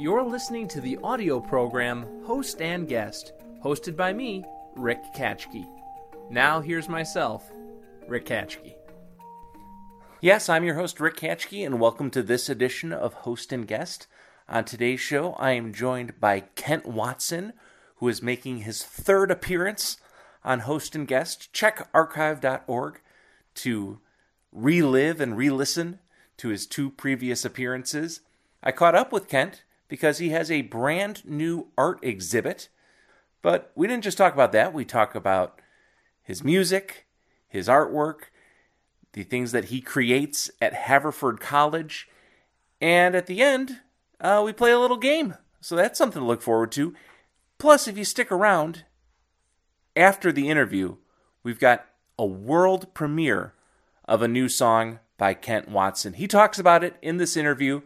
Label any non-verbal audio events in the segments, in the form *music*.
You're listening to the audio program Host and Guest, hosted by me, Rick Katchke. Now here's myself, Rick Katchke. Yes, I'm your host, Rick Katchke, and welcome to this edition of Host and Guest. On today's show, I am joined by Kent Watson, who is making his third appearance on Host and Guest. Check archive.org to relive and re listen to his two previous appearances. I caught up with Kent because he has a brand new art exhibit. But we didn't just talk about that, we talk about his music, his artwork, the things that he creates at Haverford College, and at the end, uh, we play a little game. So that's something to look forward to. Plus, if you stick around after the interview, we've got a world premiere of a new song by Kent Watson. He talks about it in this interview.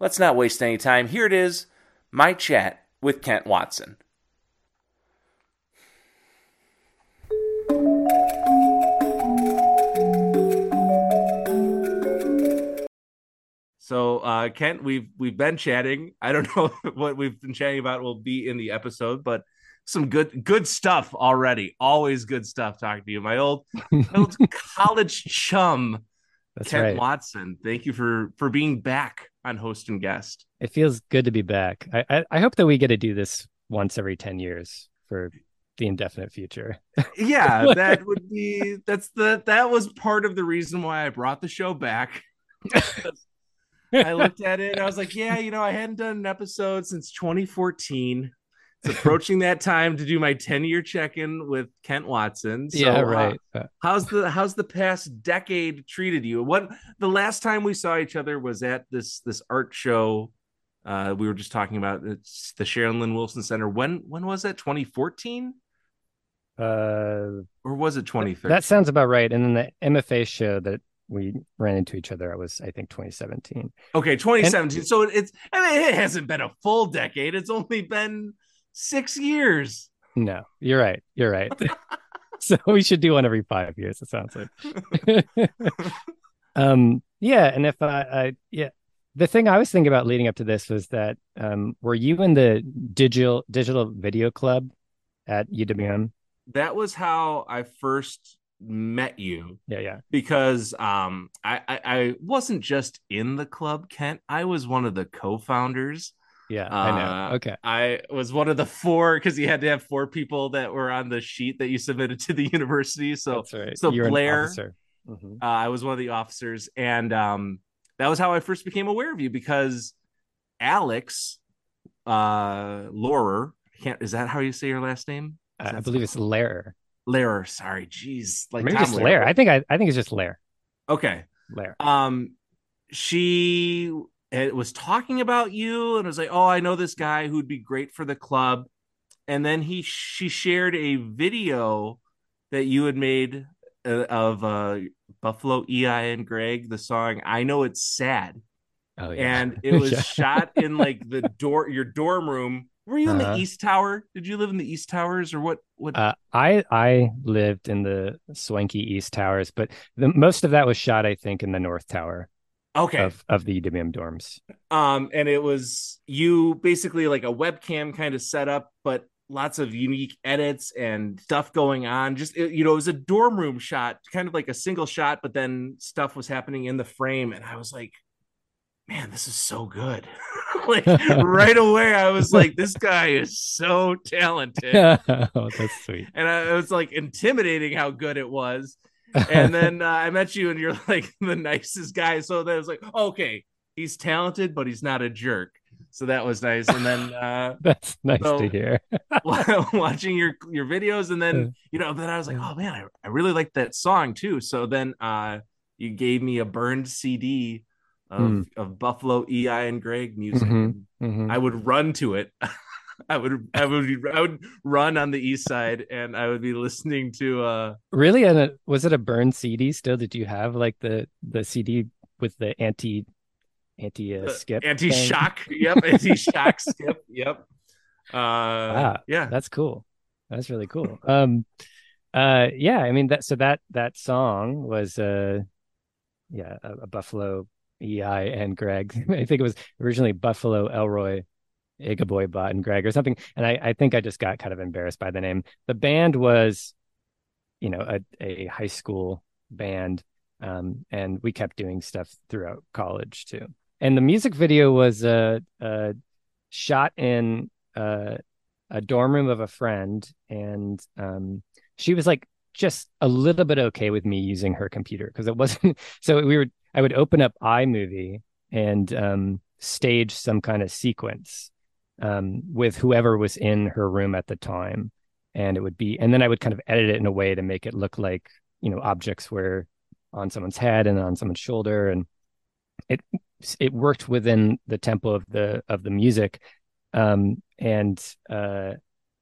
Let's not waste any time. Here it is my chat with Kent Watson. So uh, Kent, we've we've been chatting. I don't *laughs* know what we've been chatting about will be in the episode, but some good good stuff already. Always good stuff talking to you, my old, my old *laughs* college chum, That's Kent right. Watson. Thank you for for being back on host and guest. It feels good to be back. I, I I hope that we get to do this once every 10 years for the indefinite future. *laughs* Yeah, that would be *laughs* that's the that was part of the reason why I brought the show back. *laughs* I looked at it and I was like, yeah, you know, I hadn't done an episode since 2014. It's approaching that time to do my 10 year check in with Kent Watson. So, yeah, uh, right. Uh, how's the how's the past decade treated you? What the last time we saw each other was at this this art show. Uh, we were just talking about it's the Sharon Lynn Wilson Center. When when was that? 2014 uh, or was it 2013? that sounds about right. And then the MFA show that we ran into each other, it was, I think, 2017. Okay, 2017. so it's I mean it hasn't been a full decade. It's only been six years. No, you're right. You're right. *laughs* *laughs* so we should do one every five years, it sounds like. *laughs* um, yeah. And if I, I, yeah, the thing I was thinking about leading up to this was that, um, were you in the digital, digital video club at UWM? That was how I first met you Yeah. Yeah. because um I, I I wasn't just in the club, Kent. I was one of the co-founders. Yeah. I Uh, know. Okay. I was one of the four because you had to have four people that were on the sheet that you submitted to the *laughs* university. So That's right. so You're Blair- officer. Mhm. uh, I was one of the officers, and um, that was how I first became aware of you because Alex uh Laurer, can't is that how you say your last name? Is I I believe it's Lair. Laurer. Sorry, jeez, like Maybe Tom just Lair. I think I, I think it's just Lair. Okay, Lair. um, she it was talking about you and was like, "Oh, I know this guy who'd be great for the club." And then he she shared a video that you had made uh, of uh Buffalo EI and Greg, the song "I Know It's Sad," Oh yeah. and *laughs* it was Yeah. shot in like the door your dorm room. Were you in Uh-huh. the East Tower? Did you live in the East Towers or what? What? Uh, I I lived in the swanky East Towers, but the most of that was shot, I think, in the North Tower okay, of of the UWM dorms. um and it was you basically like a webcam kind of setup but lots of unique edits and stuff going on. Just it- you know it was a dorm room shot kind of like a single shot but then stuff was happening in the frame and i was like man this is so good. *laughs* Like *laughs* right away i was like this guy is so *laughs* talented. Oh, that's sweet. and I, it was like intimidating how good it was and *laughs* then uh, I met you, and you're *laughs* like the nicest guy. So then it was like, okay, he's talented, but he's not a jerk. So that was nice. And then *laughs* uh, that's nice So- to hear. watching your your videos, and then you know, then I was like, oh man, I, I really like that song too. So then uh, you gave me a burned CD of, Hmm. of Buffalo EI and Greg music. Mhm. Mhm. I would run to it. I would I would be, I would run on the east side and I would be listening to uh Really? And was it a burned CD still? Did you have like the the CD with the anti anti uh, skip anti shock. *laughs* yep, anti shock skip. Yep. Uh Ah, yeah. That's cool. That's really cool. Um, uh, yeah. I mean that. So that that song was uh, yeah, a, a Buffalo EI and Greg. *laughs* I think it was originally Buffalo Elroy Igaboy Bot and Greg or something. And I, I think I just got kind of embarrassed by the name. The band was, you know, a, a high school band. Um, and we kept doing stuff throughout college too. And the music video was uh, uh, shot in uh, a dorm room of a friend. And um, she was like just a little bit okay with me using her computer because it wasn't. *laughs* So we were, I would open up iMovie and um, stage some kind of sequence um, with whoever was in her room at the time. And it would be, and then I would kind of edit it in a way to make it look like, you know, objects were on someone's head and on someone's shoulder. And it, it worked within the tempo of the, of the music. Um, and, uh,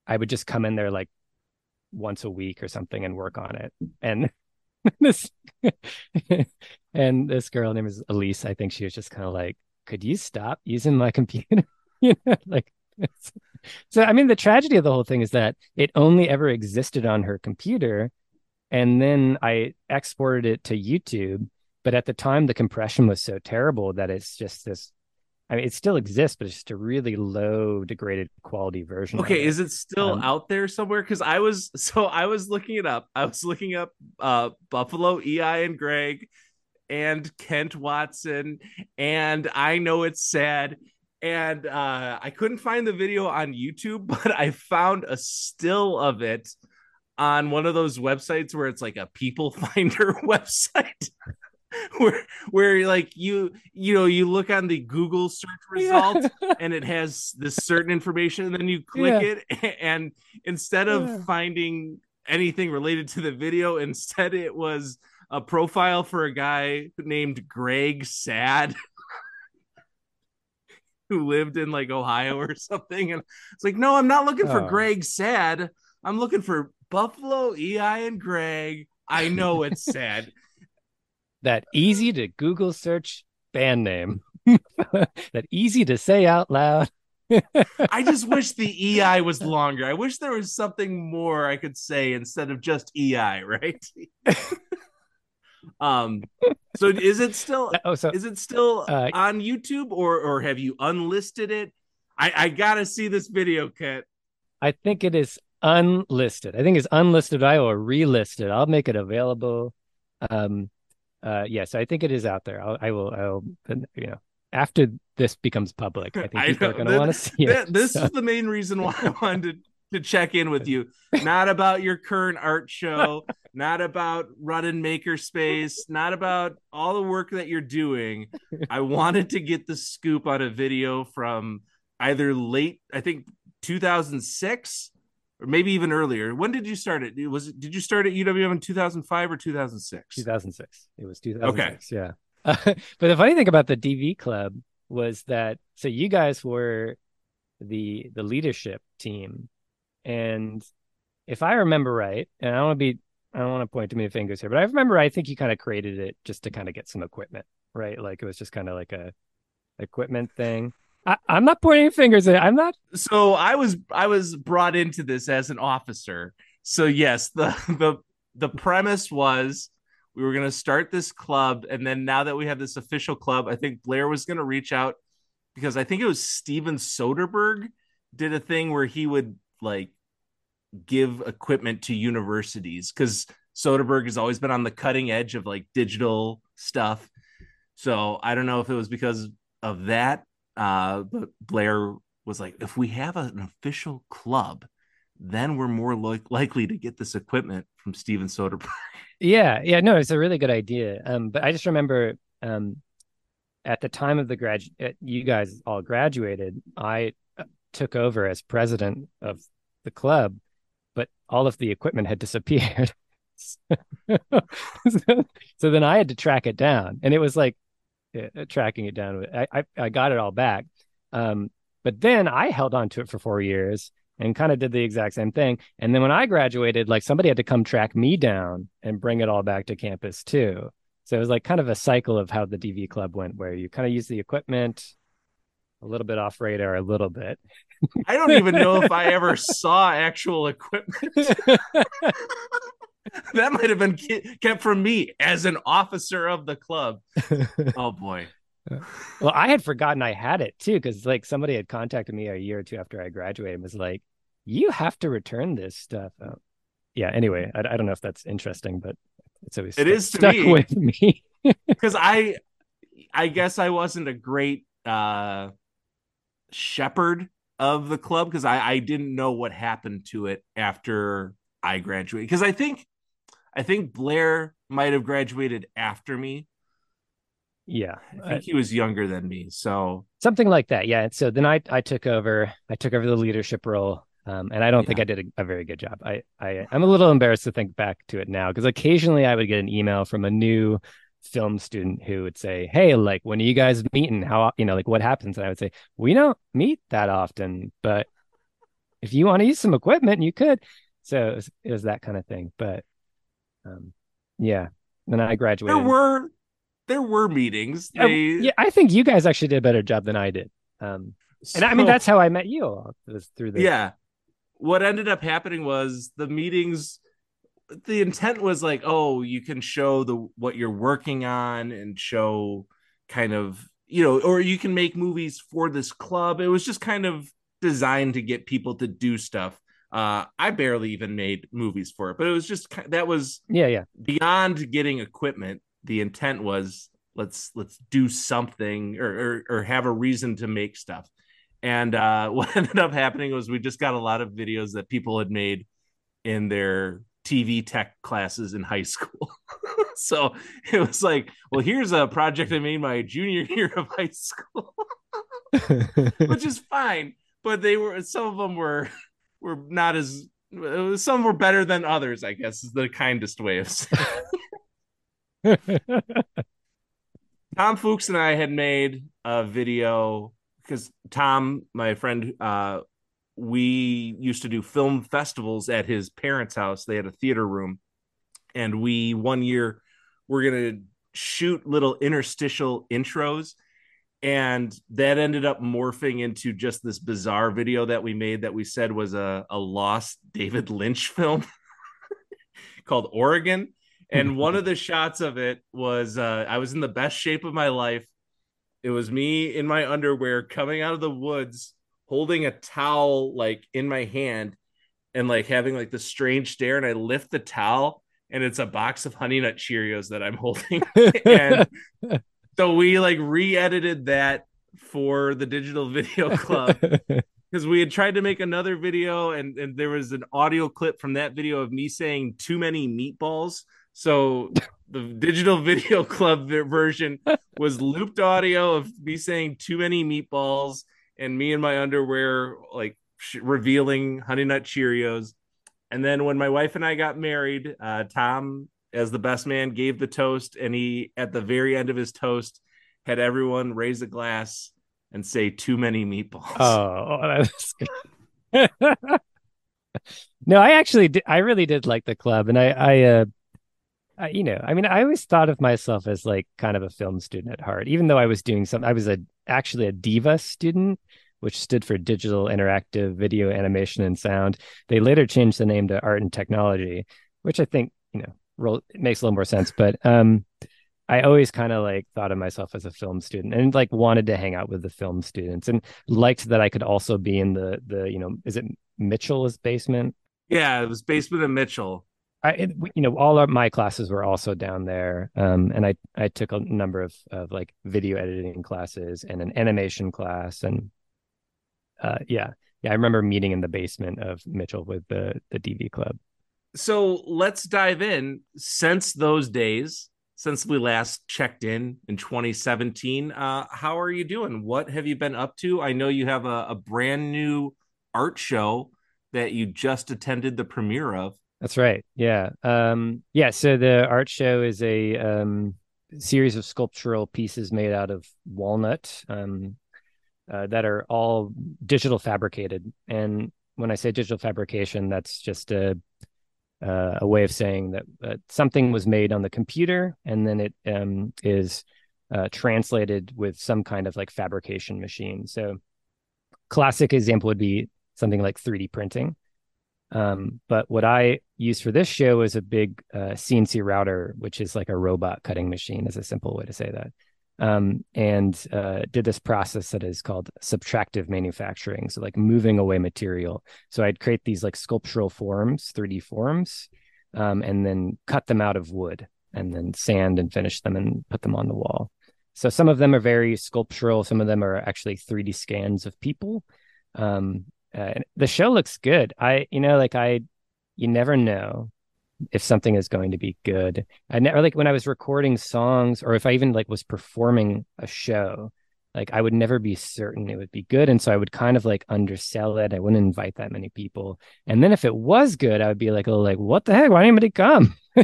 I would just come in there like once a week or something and work on it. And *laughs* this, *laughs* and this girl name is Elise. I think she was just kind of like, could you stop using my computer? *laughs* you know, like so I mean the tragedy of the whole thing is that it only ever existed on her computer and then I exported it to YouTube but at the time the compression was so terrible that it's just this I mean it still exists but it's just a really low degraded quality version okay it. is it still um, out there somewhere cuz I was *laughs* so I was looking it up I was looking up uh Buffalo EI and Greg and Kent Watson and I know it's sad and uh, I couldn't find the video on YouTube, *laughs* but I found a still of it on one of those websites where it's like a people *laughs* finder *laughs* website. where where like you you know you look on the google search result yeah. and it has this certain information and then you click yeah. it and instead of yeah. finding anything related to the video instead it was a profile for a guy named greg sad who lived in like Ohio or something. And it's like, no, I'm not looking for oh. Greg sad. I'm looking for Buffalo, EI, and Greg. I know it's sad. *laughs* that easy to Google search band name. *laughs* that easy to say out loud. I just wish the *laughs* EI was longer. I wish there was something more I could say instead of just EI, right? Um, so is it still? *laughs* oh, so is it still uh, on YouTube or or have you unlisted it? I I gotta see this video, Kent. I think it is unlisted. I think it's unlisted. I will relist it. I'll make it available. Um, uh, yes, I think it is out there. I'll, I will. I'll, you know, after this becomes public, I *laughs* think people I are going to want to see it. This so. is the main reason why I wanted to check in with you. Not about your current art show, not about running makerspace, not about all the work that you're doing. I wanted to get the scoop on a video from either late, I think 2006 or maybe even earlier. When did you start it? Was it, did you start at UWM in 2005 or 2006? 2006. It was 2006. Okay. Yeah. Uh, *laughs* but the funny thing about the DV club was that so you guys were the the leadership team and if I remember right, and I don't want to be, I don't want to point too many fingers here, but I remember I think you kind of created it just to kind of get some equipment, right? Like it was just kind of like a equipment thing. I, am not pointing fingers. At, I'm not. So I was I was brought into this as an officer. So yes, the *laughs* the the premise was we were going to start this club, and then now that we have this official club, I think Blair was going to reach out because I think it was Steven Soderbergh did a thing where he would like give equipment to universities because Soderbergh has always been on the cutting edge of like digital stuff. So I don't know if it was because of that, uh, but Blair was like, if we have an official club, then we're more li- likely to get this equipment from Steven Soderbergh. *laughs* Yeah, yeah, no, it's a really good idea. Um, but I just remember um, at the time of the grad, uh, you guys all graduated. I took over as president of the club, but all of the equipment had disappeared. so, *laughs* so, then I had to track it down, and it was like uh, tracking it down. I, I, I got it all back, um, but then I held on to it for four years and kind of did the exact same thing. And then when I graduated, like somebody had to come track me down and bring it all back to campus too. So it was like kind of a cycle of how the DV club went, where you kind of use the equipment, a little bit off radar, a little bit. I don't even know if I ever saw actual equipment. *laughs* that might have been kept from me as an officer of the club. *laughs* Oh boy. well, I had forgotten I had it too, because like somebody had contacted me a year or two after I graduated and was like, "You have to return this stuff." Oh. Yeah. Anyway, I, I, don't know if that's interesting, but it's always it st- is stuck me. with me *laughs* because I, I guess I wasn't a great uh shepherd of the club because I I didn't know what happened to it after I graduated because I think I think Blair might have graduated after me yeah, I think he was younger than me, so something like that. Yeah. So then I I took over. I took over the leadership role, um, and I don't yeah. think I did a, a, very good job. I I I'm a little embarrassed to think back to it now because occasionally I would get an email from a new film student who would say, "Hey, like when are you guys meeting? How you know like what happens?" And I would say, "We don't meet that often, but if you want to use some equipment, you could." So it was, it was that kind of thing. But um, yeah. Then I graduated. There were there were meetings. They... yeah, I think you guys actually did a better job than I did. Um, so, and I mean that's how I met you all was through the yeah. What ended up happening was the meetings. The intent was like, oh, you can show the what you're working on and show kind of you know, or you can make movies for this club. It was just kind of designed to get people to do stuff. Uh, I barely even made movies for it, but it was just that was yeah, yeah. Beyond getting equipment, the intent was let's let's do something or, or, or have a reason to make stuff and uh, *laughs* what ended up happening was we just got a lot of videos that people had made in their tv tech classes in high school. *laughs* So it was like well here's a project i made my junior year of high school *laughs* which is fine but they were some of them were were not as some were better than others i guess is the kindest way of saying *laughs* Tom Fuchs and I had made a video because Tom, my friend, uh, we used to do film festivals at his parents' house. They had a theater room, and we one year we're gonna shoot little interstitial intros, and that ended up morphing into just this bizarre video that we made that we said was a, a lost David Lynch film *laughs* called Oregon and *laughs* one of the shots of it was uh, I was in the best shape of my life. It was me in my underwear coming out of the woods, holding a towel like in my hand, and like having like the strange stare. And I lift the towel, and it's a box of Honey Nut Cheerios that I'm holding. *laughs* and so we like re-edited that for the Digital Video Club. *laughs* because we had tried to make another video and, and there was an audio clip from that video of me saying too many meatballs so the digital video club version was looped audio of me saying too many meatballs and me in my underwear like sh- revealing honey nut cheerios. And then when my wife and i got married uh, tom as the best man gave the toast and he at the very end of his toast had everyone raise a glass and say too many meatballs. Oh that's good. *laughs* No i actually did, i really did like the club and i i uh uh, you know, I mean, I always thought of myself as like kind of a film student at heart, even though I was doing some, I was a actually a DIVA student, which stood for Digital Interactive Video Animation and Sound. They later changed the name to Art and Technology, which I think, you know, makes a little more sense. But um, I always kind of like thought of myself as a film student and like wanted to hang out with the film students and liked that I could also be in the, the, you know, is it Mitchell's basement? Yeah, it was basement of Mitchell I, you know, all of my classes were also down there, um, and I I took a number of of like video editing classes and an animation class, and uh, yeah, yeah, I remember meeting in the basement of Mitchell with the the DV club. So let's dive in. Since those days, since we last checked in in 2017, uh, how are you doing? What have you been up to? I know you have a, a brand new art show that you just attended the premiere of. That's right. Yeah. Um, yeah. So the art show is a um, series of sculptural pieces made out of walnut um, uh, that are all digital fabricated. And when I say digital fabrication, that's just a uh, a way of saying that uh, something was made on the computer and then it um, is uh, translated with some kind of like fabrication machine. So, classic example would be something like 3D printing. Um, but what I used for this show is a big uh, CNC router, which is like a robot cutting machine, is a simple way to say that. um, and uh, did this process that is called subtractive manufacturing. So, like moving away material. So, I'd create these like sculptural forms, 3D forms, um, and then cut them out of wood and then sand and finish them and put them on the wall. So, some of them are very sculptural, some of them are actually 3D scans of people. Um, uh, the show looks good. I, you know, like I, you never know if something is going to be good. I never like when I was recording songs or if I even like was performing a show, like I would never be certain it would be good. And so I would kind of like undersell it. I wouldn't invite that many people. And then if it was good, I would be like, oh, like, what the heck? Why didn't anybody come? *laughs*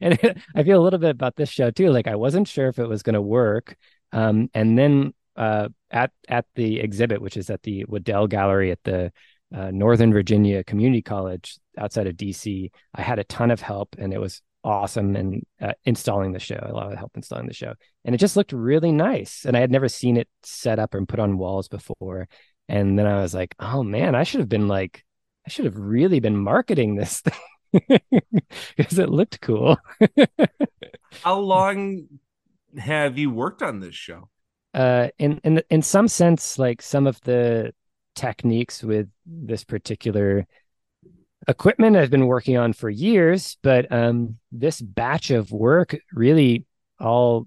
and I feel a little bit about this show too. Like I wasn't sure if it was going to work. Um, and then uh, at at the exhibit, which is at the Waddell Gallery at the uh, Northern Virginia Community College outside of DC. I had a ton of help, and it was awesome and uh, installing the show. A lot of help installing the show, and it just looked really nice. And I had never seen it set up and put on walls before. And then I was like, oh man, I should have been like, I should have really been marketing this thing *laughs* because it looked cool. *laughs* How long have you worked on this show? Uh, in in in some sense, like some of the techniques with this particular equipment I've been working on for years, but um, this batch of work really all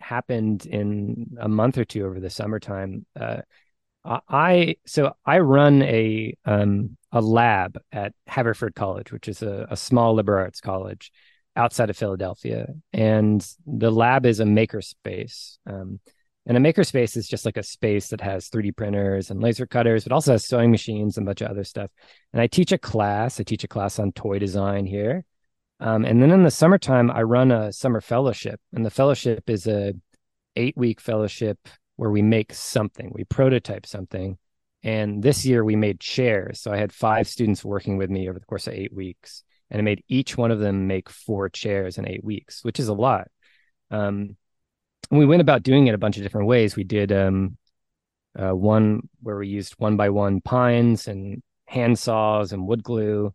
happened in a month or two over the summertime. Uh, I so I run a um, a lab at Haverford College, which is a, a small liberal arts college outside of Philadelphia, and the lab is a makerspace. Um, and a makerspace is just like a space that has 3D printers and laser cutters, but also has sewing machines and a bunch of other stuff. And I teach a class. I teach a class on toy design here. Um, and then in the summertime, I run a summer fellowship. And the fellowship is a eight week fellowship where we make something, we prototype something. And this year we made chairs. So I had five students working with me over the course of eight weeks. And I made each one of them make four chairs in eight weeks, which is a lot. Um, and we went about doing it a bunch of different ways. We did um, uh, one where we used one by one pines and hand saws and wood glue,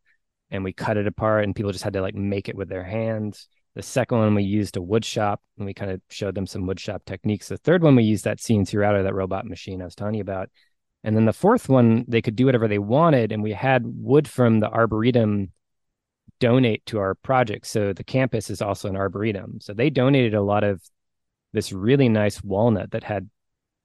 and we cut it apart, and people just had to like make it with their hands. The second one we used a wood shop, and we kind of showed them some wood shop techniques. The third one we used that CNC router, that robot machine I was telling you about. And then the fourth one, they could do whatever they wanted, and we had wood from the arboretum donate to our project. So the campus is also an arboretum. So they donated a lot of this really nice walnut that had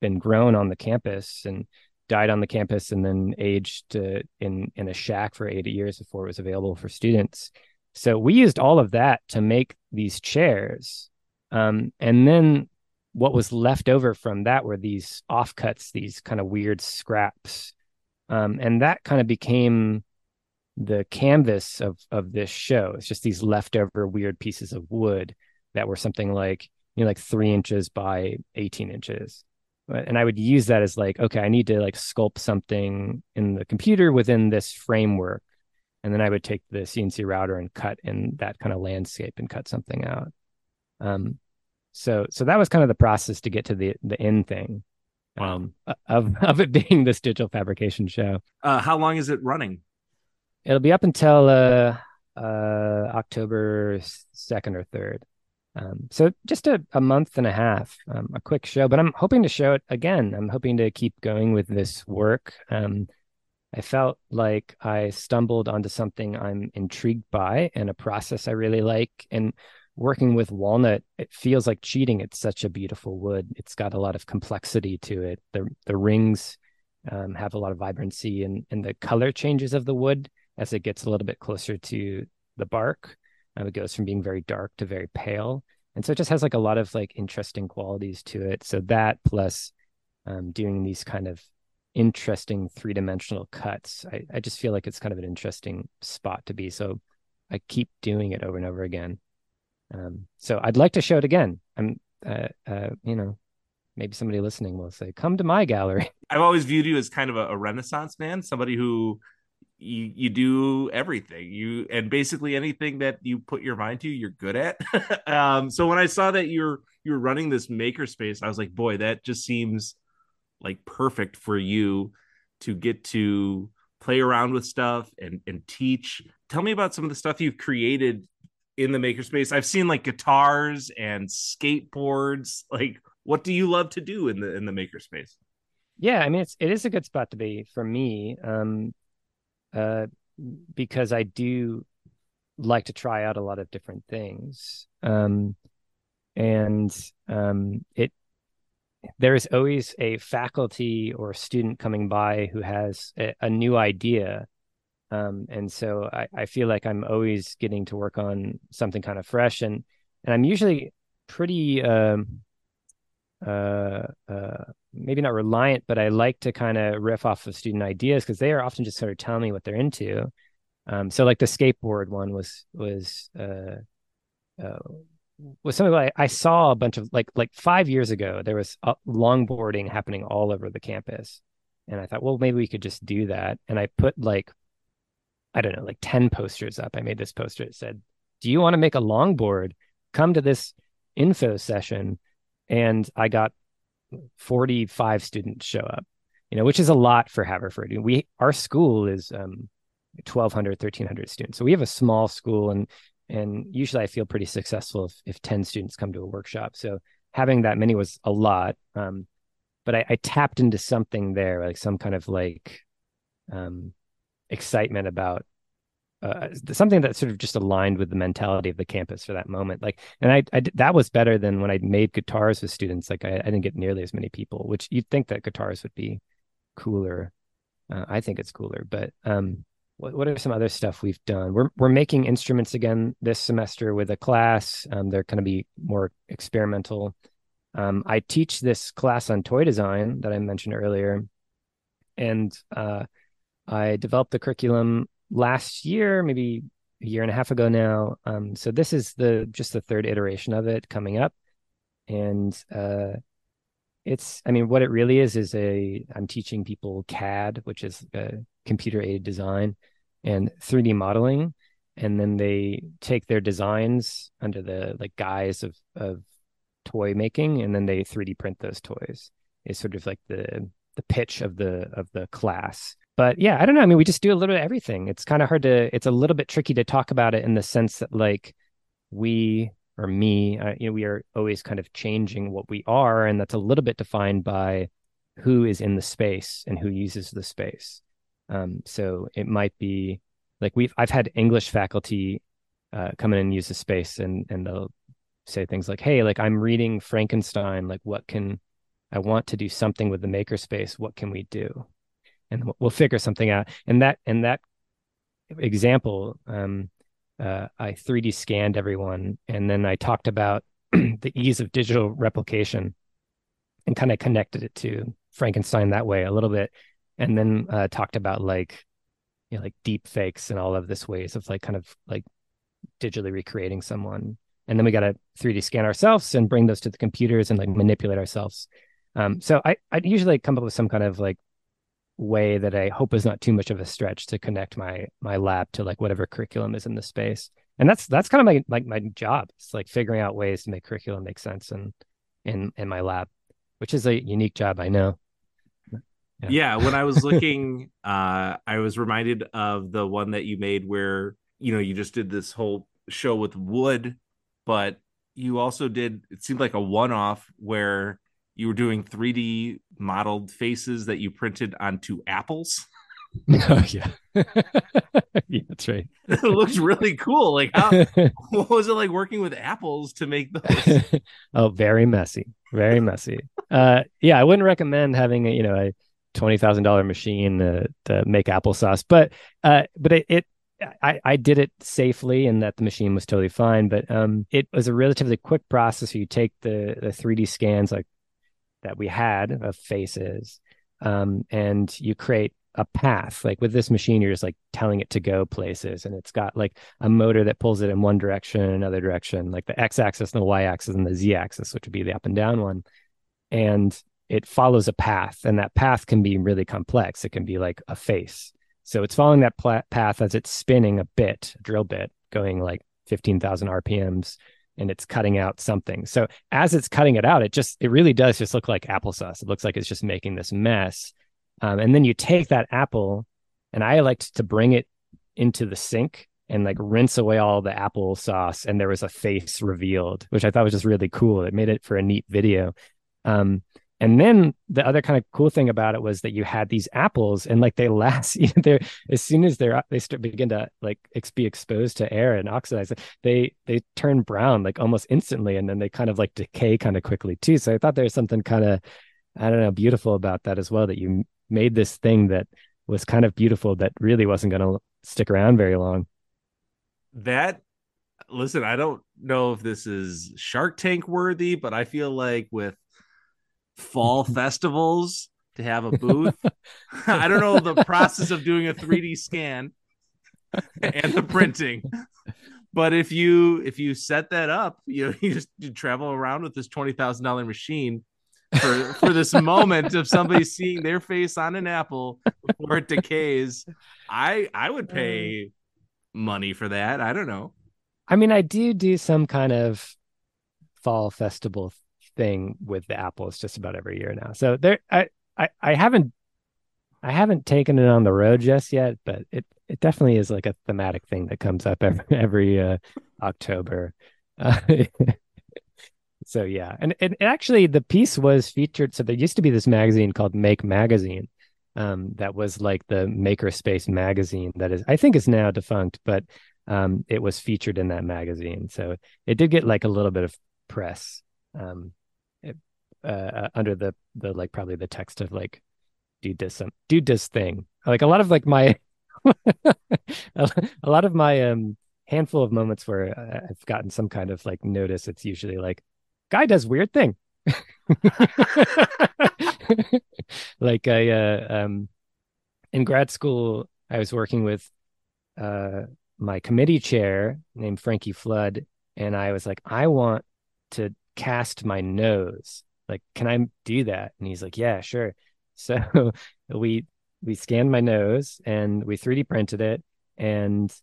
been grown on the campus and died on the campus and then aged uh, in in a shack for 80 years before it was available for students. So we used all of that to make these chairs. Um, and then what was left over from that were these offcuts, these kind of weird scraps. Um, and that kind of became the canvas of of this show. It's just these leftover weird pieces of wood that were something like you know, like three inches by 18 inches. And I would use that as like, okay, I need to like sculpt something in the computer within this framework. And then I would take the CNC router and cut in that kind of landscape and cut something out. Um, so so that was kind of the process to get to the the end thing. Wow. Um, of *laughs* of it being this digital fabrication show. Uh, how long is it running? It'll be up until uh, uh, October second or third. Um, so just a, a month and a half, um, a quick show, but I'm hoping to show it again. I'm hoping to keep going with this work. Um, I felt like I stumbled onto something I'm intrigued by and a process I really like. And working with walnut, it feels like cheating. It's such a beautiful wood. It's got a lot of complexity to it. The the rings um, have a lot of vibrancy and and the color changes of the wood as it gets a little bit closer to the bark um, it goes from being very dark to very pale. And so it just has like a lot of like interesting qualities to it. So that plus um, doing these kind of interesting three dimensional cuts, I, I just feel like it's kind of an interesting spot to be. So I keep doing it over and over again. Um, so I'd like to show it again. I'm, uh, uh, you know, maybe somebody listening will say, "Come to my gallery." *laughs* I've always viewed you as kind of a, a Renaissance man, somebody who you you do everything you and basically anything that you put your mind to you're good at *laughs* um so when i saw that you're you're running this makerspace i was like boy that just seems like perfect for you to get to play around with stuff and and teach tell me about some of the stuff you've created in the makerspace? I've seen like guitars and skateboards. Like, what do you love to do in the in the makerspace? Yeah, I mean it's it is a good spot to be for me, um, uh, because I do like to try out a lot of different things, um, and um, it there is always a faculty or student coming by who has a, a new idea. Um, and so I, I feel like i'm always getting to work on something kind of fresh and and i'm usually pretty um, uh, uh, maybe not reliant but i like to kind of riff off of student ideas because they are often just sort of telling me what they're into um, so like the skateboard one was was uh, uh was something like I saw a bunch of like like five years ago there was longboarding happening all over the campus, and I thought, well, maybe we could just do that. And I put like I don't know, like ten posters up. I made this poster that said, "Do you want to make a longboard? Come to this info session." And I got forty five students show up, you know, which is a lot for Haverford. We our school is um 1200 1300 students. So we have a small school and and usually i feel pretty successful if, if 10 students come to a workshop. So having that many was a lot. Um, but I, I, tapped into something there like some kind of like um, excitement about uh, something that sort of just aligned with the mentality of the campus for that moment like and I, I that was better than when i made guitars with students like I, I didn't get nearly as many people which you'd think that guitars would be cooler uh, i think it's cooler but um what, what are some other stuff we've done? We're we're making instruments again this semester with a class. Um, they're going to be more experimental. Um, I teach this class on toy design that I mentioned earlier, and uh, I developed the curriculum last year, maybe a year and a half ago now. Um, so this is the just the third iteration of it coming up, and uh, it's I mean what it really is is a I'm teaching people CAD, which is a computer aided design, and 3D modeling, and then they take their designs under the like guise of of toy making, and then they 3D print those toys. Is sort of like the the pitch of the of the class. But yeah, I don't know. I mean, we just do a little bit of everything. It's kind of hard to. It's a little bit tricky to talk about it in the sense that like we or me, uh, you know, we are always kind of changing what we are, and that's a little bit defined by who is in the space and who uses the space. Um, so it might be like we've I've had English faculty uh, come in and use the space and and they'll say things like, "Hey, like I'm reading Frankenstein. Like, what can I want to do something with the makerspace? What can we do?" And we'll figure something out. And that and that example, um, uh, I 3D scanned everyone, and then I talked about *clears throat* the ease of digital replication, and kind of connected it to Frankenstein that way a little bit and then uh, talked about like you know like deep fakes and all of this ways of like kind of like digitally recreating someone and then we got to 3d scan ourselves and bring those to the computers and like manipulate ourselves um, so i i usually come up with some kind of like way that i hope is not too much of a stretch to connect my my lab to like whatever curriculum is in the space and that's that's kind of my like my, job it's like figuring out ways to make curriculum make sense in in in my lab which is a unique job i know yeah. yeah when i was *laughs* looking uh i was reminded of the one that you made where you know you just did this whole show with wood but you also did it seemed like a one-off where you were doing 3d modeled faces that you printed onto apples *laughs* *laughs* oh yeah *laughs* yeah that's right it looks really cool like how what was it like working with apples to make those oh very messy very messy uh yeah i wouldn't recommend having a you know a twenty thousand dollar machine to, to make applesauce. But uh, but it, it I, I did it safely and that the machine was totally fine. But um, it was a relatively quick process. You take the the 3D scans like that we had of faces, um, and you create a path. Like with this machine, you're just like telling it to go places, and it's got like a motor that pulls it in one direction, and another direction, like the x-axis and the y-axis and the z-axis, which would be the up and down one. And it follows a path and that path can be really complex it can be like a face so it's following that pl- path as it's spinning a bit a drill bit going like 15,000 rpms and it's cutting out something. So as it's cutting it out it just it really does just look like applesauce. It looks like it's just making this mess. Um, and then you take that apple and i liked to bring it into the sink and like rinse away all the apple sauce and there was a face revealed which i thought was just really cool. It made it for a neat video. Um, and then the other kind of cool thing about it was that you had these apples and like they last *laughs* they're as soon as they're they start begin to like ex- be exposed to air and oxidize they they turn brown like almost instantly and then they kind of like decay kind of quickly too. So i thought there's something kind of i don't know beautiful about that as well that you made this thing that was kind of beautiful that really wasn't going to stick around very long. That listen i don't know if this is shark tank worthy but i feel like with fall *laughs* festivals to have a booth. *laughs* I don't know the process of doing a 3D scan and the printing. But if you if you set that up, you know, *laughs* you just you travel around with this twenty thousand dollar machine for for this moment of somebody seeing their face on an apple before it decays. I I would uh. pay money for that. I don't know. I mean, I do do some kind of fall festival thing with the apples just about every year now. So there, I, I, I haven't, I haven't taken it on the road just yet, but it, it definitely is like a thematic thing that comes up *laughs* every, every uh, October. Uh, *laughs* so yeah, and, and actually the piece was featured. So there used to be this magazine called Make Magazine, um, that was like the Makerspace magazine that is, I think, is now defunct, but um, it was featured in that magazine. So it did get like a little bit of press. Um, uh, uh, under the the like probably the text of like dude does some dude does thing. Like a lot of like my *laughs* a lot of my um handful of moments where I've gotten some kind of like notice it's usually like guy does weird thing. *laughs* Like I uh, um in grad school I was working with uh my committee chair named Frankie Flood and I was like I want to cast my nose like can i do that? And he's like yeah sure. *laughs* So we we scanned my nose and we 3d printed it and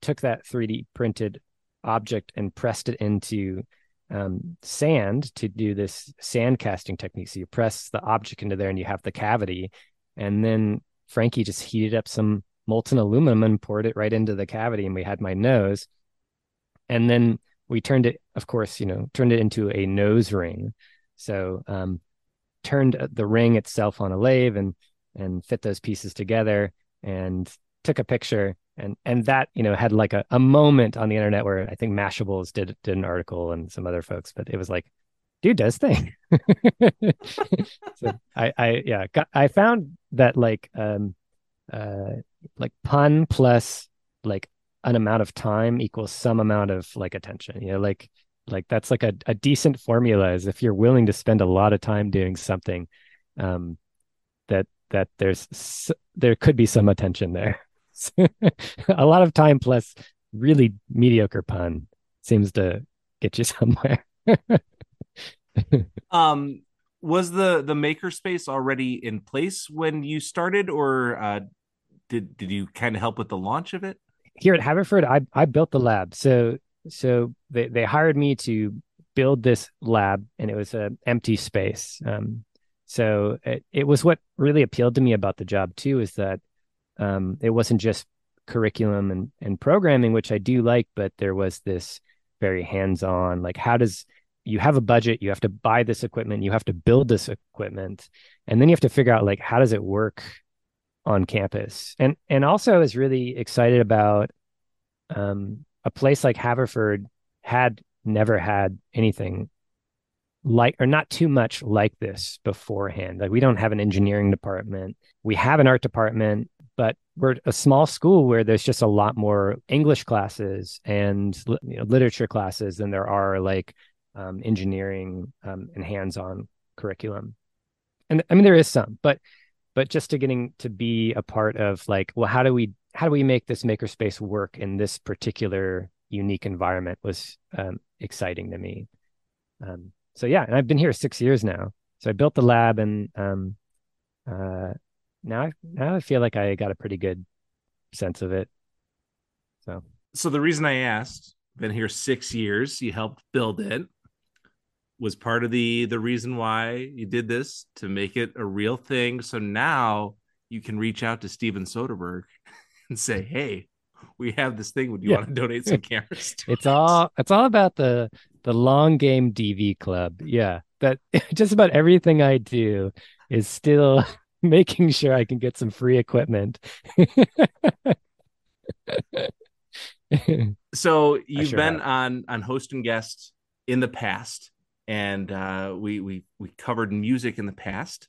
took that 3d printed object and pressed it into um, sand to do this sand casting technique. So you press the object into there and you have the cavity. And then frankie just heated up some molten aluminum and poured it right into the cavity and we had my nose. And then we turned it of course you know turned it into a nose ring so um, turned the ring itself on a lathe and and fit those pieces together and took a picture and and that you know had like a, a moment on the internet where I think Mashables did did an article and some other folks, but it was like, dude does thing. *laughs* so I I yeah got, I found that like um uh like pun plus like an amount of time equals some amount of like attention. You know, like like that's like a, a decent formula is if you're willing to spend a lot of time doing something um that that there's there could be some attention there. *laughs* A lot of time plus really mediocre pun seems to get you *laughs* somewhere. *laughs* Um was the the makerspace already in place when you started or uh did did you kind of help with the launch of it? Here at haverford i i built the lab. So so they, they hired me to build this lab and it was an empty space. Um, so it, it was what really appealed to me about the job too is that um, it wasn't just curriculum and, and programming which i do like but there was this very hands-on like how does you have a budget you have to buy this equipment you have to build this equipment and then you have to figure out like how does it work on campus? And and also i was really excited about um, a place like Haverford had never had anything like or not too much like this beforehand. Like we don't have an engineering department. We have an art department, but we're a small school where there's just a lot more English classes and you know, literature classes than there are like um, engineering um, and hands-on curriculum. And I mean there is some, but but just to getting to be a part of like, well, how do we how do we make this makerspace work in this particular unique environment was um, exciting to me. Um, so yeah, and I've been here six years now. So I built the lab, and um, uh, now I, now I feel like I got a pretty good sense of it. So so the reason I asked, been here six years, you helped build it, was part of the the reason why you did this to make it a real thing. So now you can reach out to Steven Soderbergh *laughs* and say, "Hey, we have this thing. Would you Yeah. want to donate some cameras? To It's it? all it's all about the the long game DV club. Yeah. That *laughs* just about everything I do is still *laughs* making sure I can get some free equipment. *laughs* so you've sure been have. on on host and guest in the past and uh we we we covered music in the past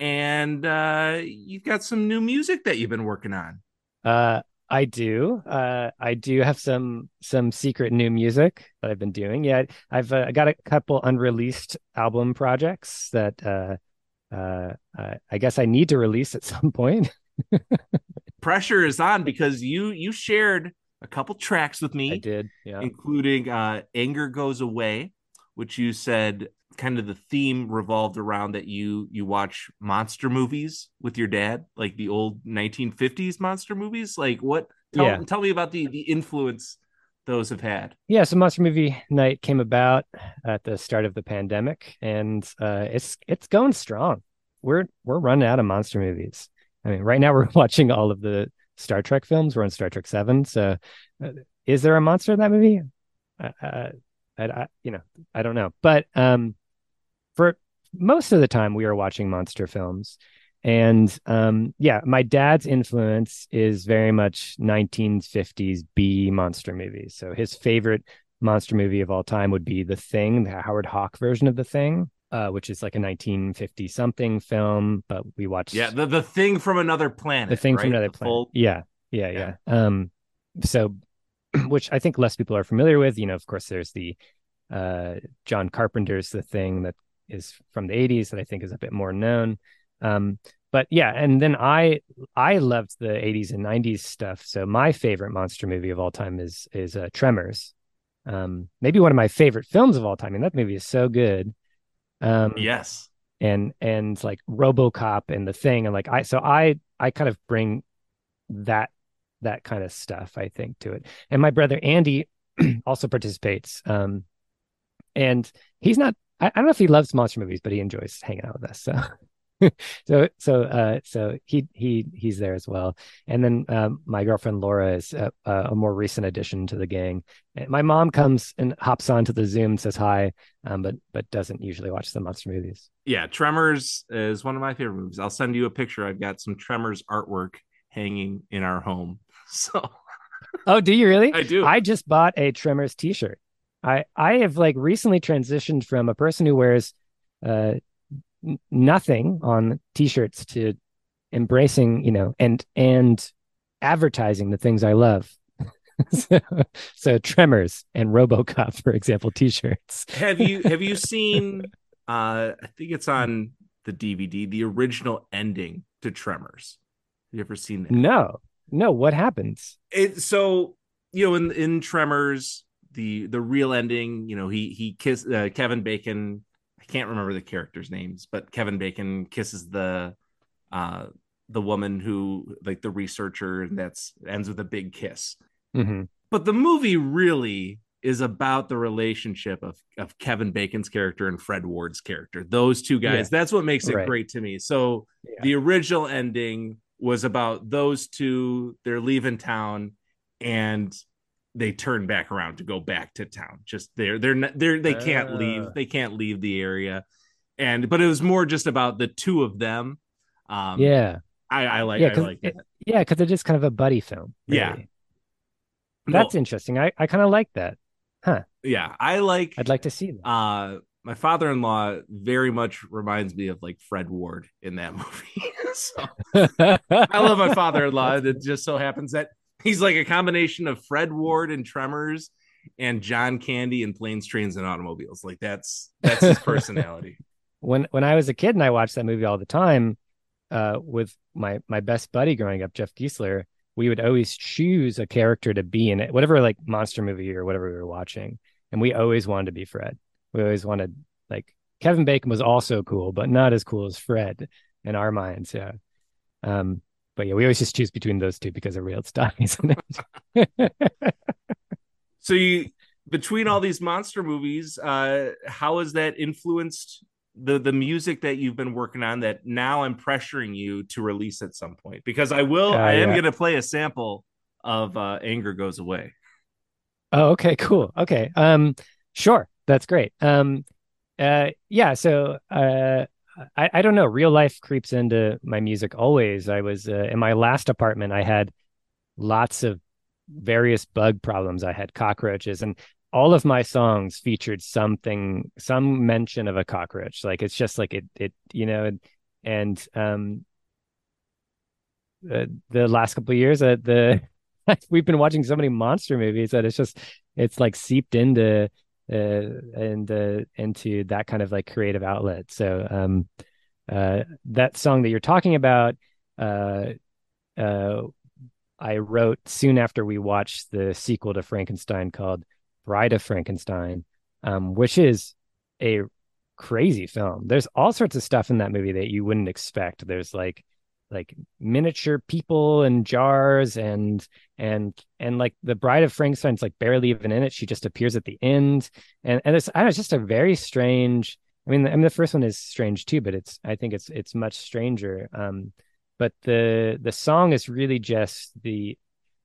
and uh you've got some new music that you've been working on Uh, I do. Uh, I do have some some secret new music that I've been doing. Yeah, I've uh, got a couple unreleased album projects that uh, uh, I guess I need to release at *laughs* some point. pressure is on because you you shared a couple tracks with me. I did. Yeah. including uh anger goes away which you said kind of the theme revolved around that you you watch monster movies with your dad like the old 1950s monster movies like what tell, Yeah. tell me about the the influence those have had Yeah, so Monster Movie Night came about at the start of the pandemic, and uh, it's it's going strong. We're we're running out of monster movies. I mean, right now *laughs* we're watching all of the Star Trek films. We're on Star Trek Seven. So, uh, is there a monster in that movie? Uh, uh, I, I, you know, I don't know. But um, for most of the time, we are watching monster films. And um, yeah, my dad's influence is very much 1950s B monster movies. So his favorite monster movie of all time would be The Thing, the Howard Hawk version of The Thing, uh, which is like a 1950 something film. But we watched yeah the the thing from another planet the thing right? from another The planet. full- Yeah, yeah, yeah. Um, so, *clears throat* which I think less people are familiar with. You know, of course, there's the uh, John Carpenter's The Thing that is from the '80s that I think is a bit more known. Um, but yeah, and then I I loved the '80s and '90s stuff. So my favorite monster movie of all time is is uh, Tremors. Um, maybe one of my favorite films of all time. I mean, that movie is so good. Um, yes and and like RoboCop and the thing and like I so I I kind of bring that that kind of stuff I think to it. And my brother Andy *clears throat* also participates. Um and he's not I, I don't know if he loves monster movies, but he enjoys hanging out with us. So. *laughs* So so uh so he he he's there as well. And then um my girlfriend laura is a, a more recent addition to the gang. And my mom comes and hops onto the zoom says hi um but but doesn't usually watch the monster movies. Yeah tremors is one of my favorite movies. I'll send you a picture. I've got some tremors artwork hanging in our home *laughs* so. Oh do you really? I do. I just bought a Tremors T-shirt. I I have like recently transitioned from a person who wears uh nothing on T-shirts to embracing, you know, and and advertising the things I love. *laughs* so, so Tremors and RoboCop, for example, T-shirts. have you have you *laughs* seen uh i think it's on the dvd the original ending to tremors have you ever seen that No, no, what happens? it so you know in in tremors the the real ending you know he he kiss uh, kevin bacon i can't remember the characters names but kevin bacon kisses the uh the woman who like the researcher and that's ends with a big kiss hmm but the movie really is about the relationship of of Kevin Bacon's character and Fred Ward's character. Those two guys. That's what makes it Right. great to me. So Yeah. the original ending was about those two. They're leaving town, and they turn back around to go back to town. Just they're they're not, they're they can't leave. Ah. They can't leave the area. And but it was more just about the two of them. Um, yeah, I, I like yeah, I like it- yeah, because it is just kind of a buddy film. Yeah. really. That's interesting. I I kind of like that. Huh. Yeah. I like I'd like to see that. uh my father-in-law very much reminds me of like Fred Ward in that *laughs* movie. *laughs* so I love my father-in-law. *laughs* It just so happens that he's like a combination of Fred Ward and Tremors and John Candy and Planes, Trains, and Automobiles. Like that's that's his *laughs* personality. when when I was a kid and I watched that movie all the time uh, with my my best buddy growing up, Jeff Giesler, we would always choose a character to be in it, whatever like monster movie or whatever we were watching, and we always wanted to be Fred. We always wanted like Kevin Bacon was also cool, but not as cool as Fred in our minds. Yeah. Um, but yeah, we always just choose between those two because of real stuff? *laughs* So you between all these monster movies, uh, how has that influenced the the music that you've been working on that now I'm pressuring you to release at some point? Because I will, Uh, I am yeah. gonna play a sample of uh, Anger Goes Away. Oh, okay, cool. Okay. Um, sure. That's great. Um, uh, yeah. So, uh, I, I don't know. Real life creeps into my music always. I was uh, in my last apartment. I had lots of various bug problems. I had cockroaches, and all of my songs featured something, some mention of a cockroach. Like it's just like it, it, you know, and um, uh, the last couple of years, uh, the *laughs* we've been watching so many monster movies that it's just it's like seeped into and uh, into that kind of like creative outlet. So um uh that song that you're talking about uh uh I wrote soon after we watched the sequel to Frankenstein called Bride of Frankenstein um which is a crazy film. There's all sorts of stuff in that movie that you wouldn't expect. There's like like miniature people and jars and and and like the bride of frankenstein's like barely even in it. She just appears at the end. And and it's i don't know it's just a very strange i mean i mean the first one is strange too but it's i think it's it's much stranger. Um but the the song is really just the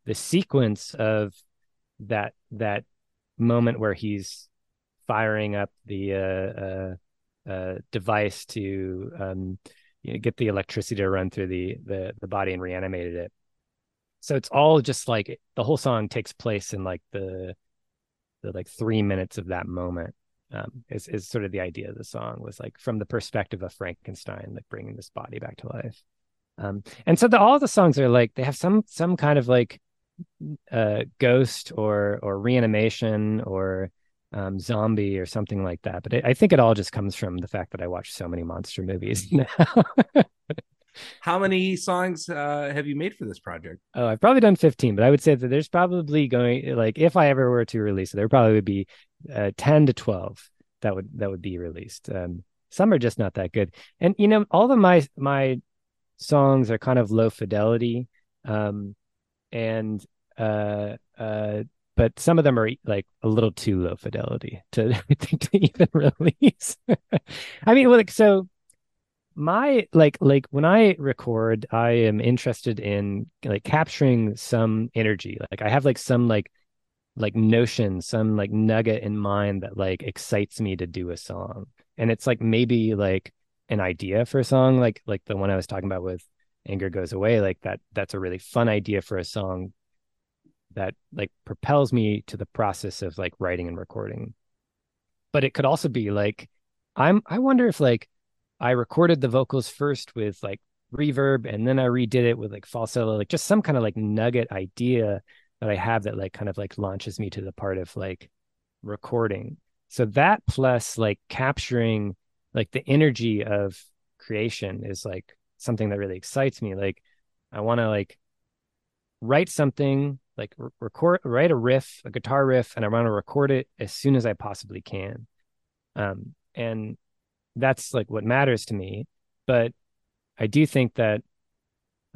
the sequence of that that moment where he's firing up the uh, uh, uh device to um you know, get the electricity to run through the the the body and reanimated it. So it's all just like the whole song takes place in like the the like three minutes of that moment. Um, is is sort of the idea of the song was like from the perspective of Frankenstein, like bringing this body back to life. Um, and so the, all the songs are like they have some some kind of like uh, ghost or or reanimation or um, zombie or something like that. But it, I think it all just comes from the fact that I watch so many monster movies *laughs* now. How many songs uh, have you made for this project? Oh, I've probably done 15, but I would say that there's probably going like if I ever were to release it, there probably would be uh, 10 to 12 that would that would be released. Um, some are just not that good. And you know, all of my my songs are kind of low fidelity. Um, and uh, uh, but some of them are like a little too low fidelity to *laughs* to even release. *laughs* I mean, like so my like like when I record, I am interested in like capturing some energy. Like I have like some like like notion, some like nugget in mind that like excites me to do a song. And it's like maybe like an idea for a song, like like the one I was talking about with Anger Goes Away, like that that's a really fun idea for a song that like propels me to the process of like writing and recording. But it could also be like i'm i wonder if like i recorded the vocals first with like reverb and then i redid it with like falsetto like just some kind of like nugget idea that i have that like kind of like launches me to the part of like recording. So that plus like capturing like the energy of creation is like something that really excites me. Like i want to like write something like record write a riff a guitar riff and i want to record it as soon as i possibly can. Um, and that's like what matters to me. But i do think that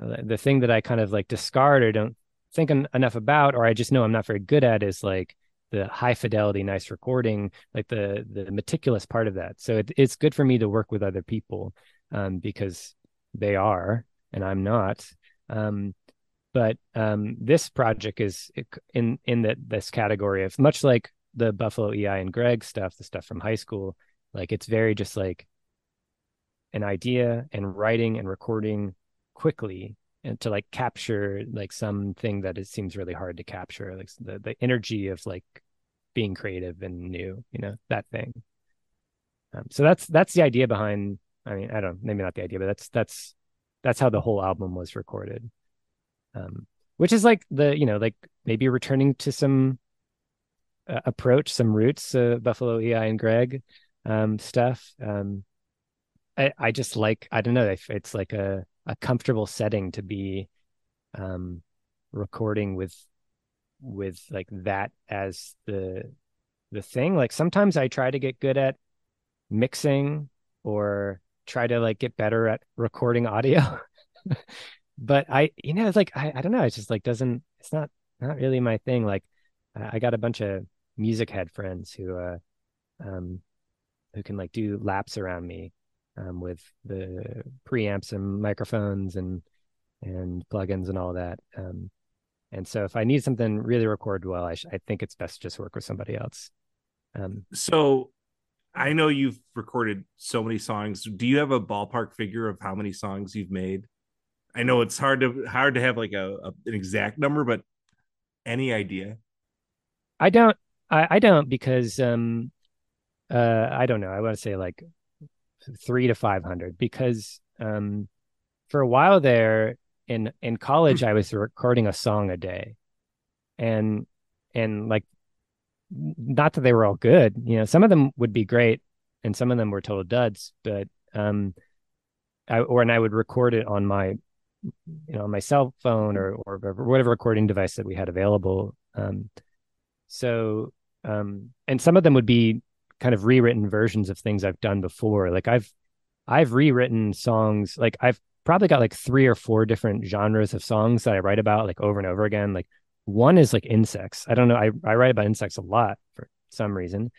uh, the thing that i kind of like discard or don't think en- enough about or i just know i'm not very good at is like the high fidelity nice recording like the the meticulous part of that. So it, it's good for me to work with other people um, because they are and i'm not. Um, but um, this project is in in that this category of much like the Buffalo EI and Greg stuff, the stuff from high school. Like it's very just like an idea and writing and recording quickly and to like capture like something that it seems really hard to capture, like the the energy of like being creative and new, you know, that thing. Um, so that's that's the idea behind. I mean, I don't maybe not the idea, but that's that's that's how the whole album was recorded um, which is like the you know like maybe returning to some uh, approach, some roots, uh, Buffalo EI and Greg um, stuff. Um, I I just like I don't know it's like a a comfortable setting to be um, recording with with like that as the the thing like sometimes i try to get good at mixing or try to like get better at recording audio *laughs* but I, you know, it's like I, I don't know. It's just like doesn't. It's not not really my thing. Like I got a bunch of music head friends who, uh, um, who can like do laps around me, um, with the preamps and microphones and and plugins and all that. Um, And so if I need something really recorded well, I, sh- I think it's best to just work with somebody else. Um, so I know you've recorded so many songs. Do you have a ballpark figure of how many songs you've made? I know it's hard to hard to have like a, a an exact number, but any idea? I don't. I, I don't because um, uh, I don't know. I want to say like three to five hundred because um, for a while there in in college, I was recording a song a day, and and like not that they were all good. You know, some of them would be great, and some of them were total duds. But um, I or and I would record it on my you know on my cell phone or or whatever recording device that we had available. Um, so um, and some of them would be kind of rewritten versions of things I've done before. Like I've I've rewritten songs. Like I've probably got like three or four different genres of songs that I write about like over and over again. Like one is like insects. I don't know. I, I write about insects a lot for some reason.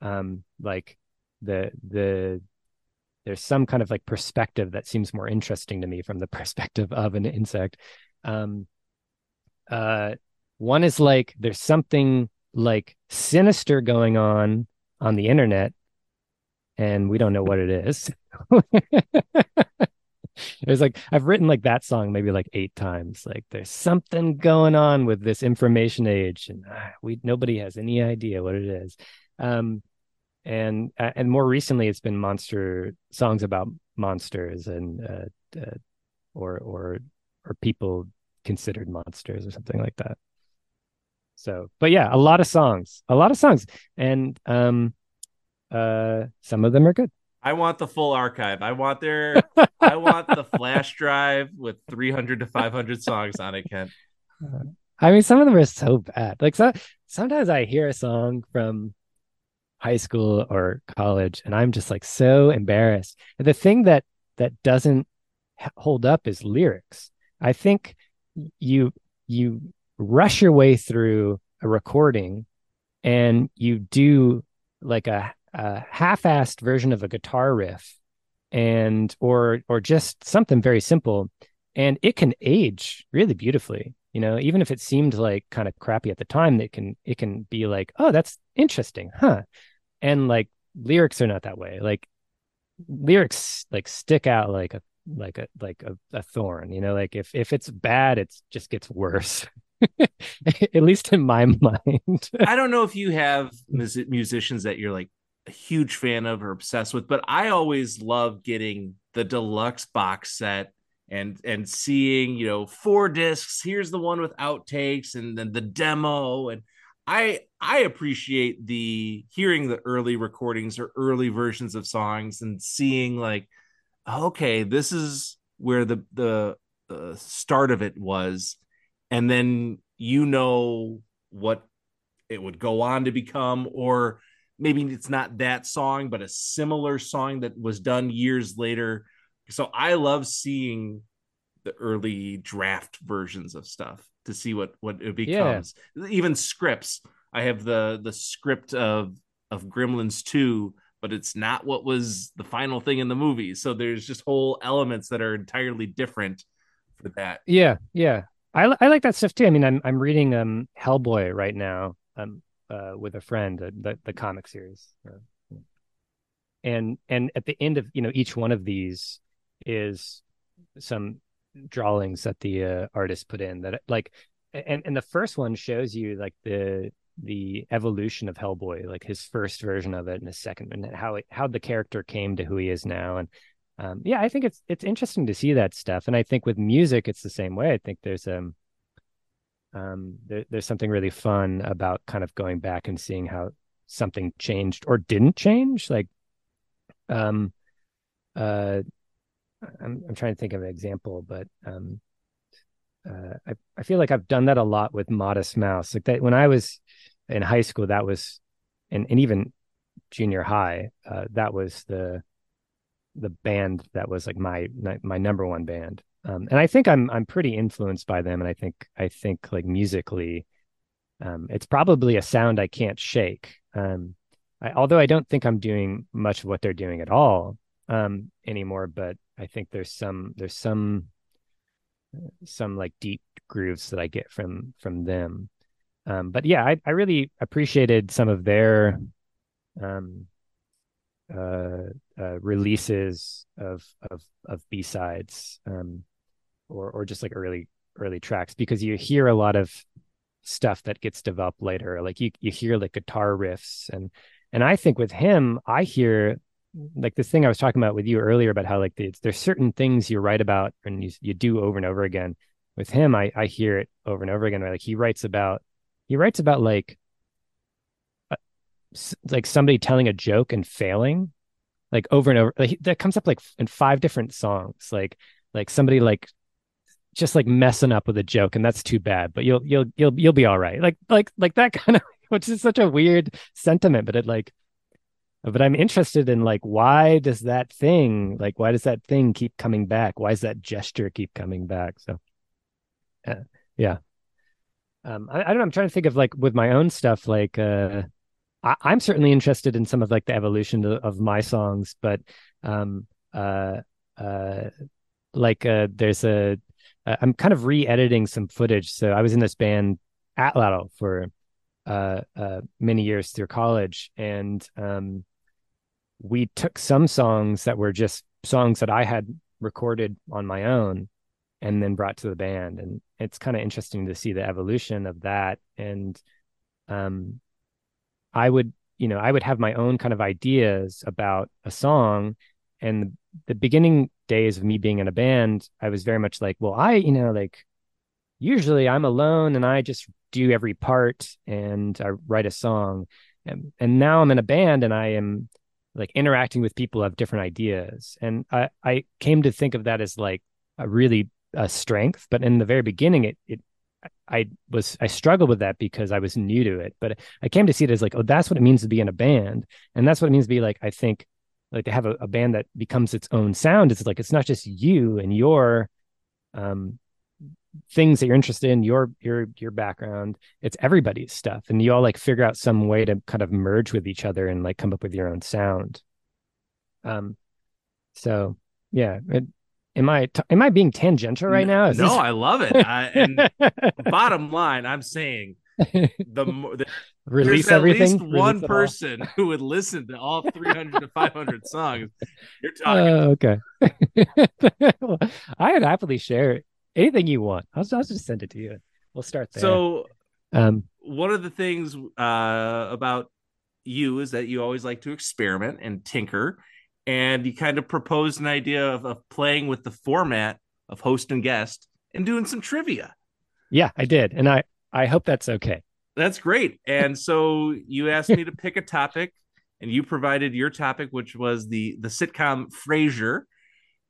Um, like the the there's some kind of like perspective that seems more interesting to me from the *laughs* perspective of an insect. Um, uh, one is like there's something like sinister going on on the internet, and we don't know what it is. *laughs* It's like I've written like that song maybe like eight times. Like there's something going on with this information age, and uh, we nobody has any idea what it is. Um, and uh, and more recently, it's been monster songs about monsters and uh, uh, or or or people considered monsters or something like that. So, but yeah, a lot of songs, a lot of songs, and um, uh, some of them are good. I want the full archive. I want their *laughs* I want the flash drive with 300 to 500 songs on it, Kent. I mean, some of them are so bad. Like so, sometimes I hear a song from high school or college, and I'm just like so embarrassed. And the thing that that doesn't hold up is lyrics. I think you you rush your way through a recording, and you do like a a half-assed version of a guitar riff and or or just something very simple and it can age really beautifully you know even if it seemed like kind of crappy at the time it can it can be like oh that's interesting huh? And like lyrics are not that way. Like lyrics like stick out like a like a like a, a thorn you know like if if it's bad it just gets worse. *laughs* At least in my *laughs* mind. I don't know if you have musicians that you're like a huge fan of or obsessed with, but I always love getting the deluxe box set and and seeing you know four discs here's the one with outtakes and then the demo and i i appreciate the hearing the early recordings or early versions of songs and seeing like okay this is where the the, the start of it was and then you know what it would go on to become or maybe it's not that song, but a similar song that was done years later. So I love seeing the early draft versions of stuff to see what what it becomes. Yeah. Even scripts. I have the the script of of Gremlins 2, but it's not what was the final thing in the movie. So there's just whole elements that are entirely different for that. Yeah, yeah. I I like that stuff too. I mean, I'm I'm reading um Hellboy right now. Um uh, with a friend, uh, the the comic series, uh, and and at the end of you know each one of these is some drawings that the uh, artist put in that like and and the first one shows you like the the evolution of Hellboy, like his first version of it, and his second, and how how the character came to who he is now, and um, yeah, I think it's it's interesting to see that stuff, and I think with music it's the same way. I think there's um um, there, there's something really fun about kind of going back and seeing how something changed or didn't change. Like, um, uh, I'm I'm trying to think of an example, but um, uh, I I feel like I've done that a lot with Modest Mouse. Like that when I was in high school, that was, and and even junior high, uh, that was the the band that was like my my number one band um, and I think I'm I'm pretty influenced by them, and I think I think like musically, um, it's probably a sound I can't shake. Um, I, although I don't think I'm doing much of what they're doing at all um, anymore, but I think there's some there's some some like deep grooves that I get from from them. Um, but yeah, I, I really appreciated some of their um, uh, uh, releases of of of B sides, um, or or just like early early tracks because you hear a lot of stuff that gets developed later. Like you you hear like guitar riffs and and I think with him, I hear like this thing I was talking about with you earlier about how like the, there's certain things you write about and you you do over and over again. With him, I I hear it over and over again. Right? Like he writes about he writes about like uh, like somebody telling a joke and failing like over and over like that comes up like in five different songs like like somebody like just like messing up with a joke and that's too bad but you'll you'll you'll you'll be all right like like like that *laughs* kind of which is such a weird sentiment but it like but i'm interested in like why does that thing like why does that thing keep coming back? Why does that gesture keep coming back? So uh, yeah. Um I, I don't know i'm trying to think of like with my own stuff like uh I, am certainly interested in some of like the evolution of, of my songs, but um, uh, uh, like uh, there's a uh, I'm kind of re-editing some footage. So I was in this band Atlatl for uh, uh, many years through college, and um, we took some songs that were just songs that I had recorded on my own and then brought to the band and it's kind of interesting to see the evolution of that and um I would, you know, I would have my own kind of ideas about a song. And the, the beginning days of me being in a band, I was very much like, well, I, you know, like usually I'm alone and I just do every part and I write a song. And, and now I'm in a band and I am like interacting with people who have different ideas. And I, I came to think of that as like a really a strength. But in the very beginning, it, it I was I struggled with that because I was new to it, but I came to see it as like, oh, that's what it means to be in a band, and that's what it means to be like. I think like to have a, a band that becomes its own sound. It's like it's not just you and your um things that you're interested in, your your your background. It's everybody's stuff, and you all like figure out some way to kind of merge with each other and like come up with your own sound. Um, so yeah, it, Am I t- am I being tangential right now? Is no, this... I love it. I, and *laughs* bottom line, I'm saying the, the *laughs* release everything. At least one person all. who would listen to all 300 to 500 songs. You're *laughs* talking. Uh, okay. well, I would happily share anything you want. I'll, I'll just send it to you. We'll start there. So, um, one of the things uh, about you is that you always like to experiment and tinker and you kind of proposed an idea of, of playing with the format of host and guest and doing some trivia. Yeah, I did, and I I hope that's okay. That's great. And so you asked me to pick a topic, and you provided your topic, which was the the sitcom Frasier.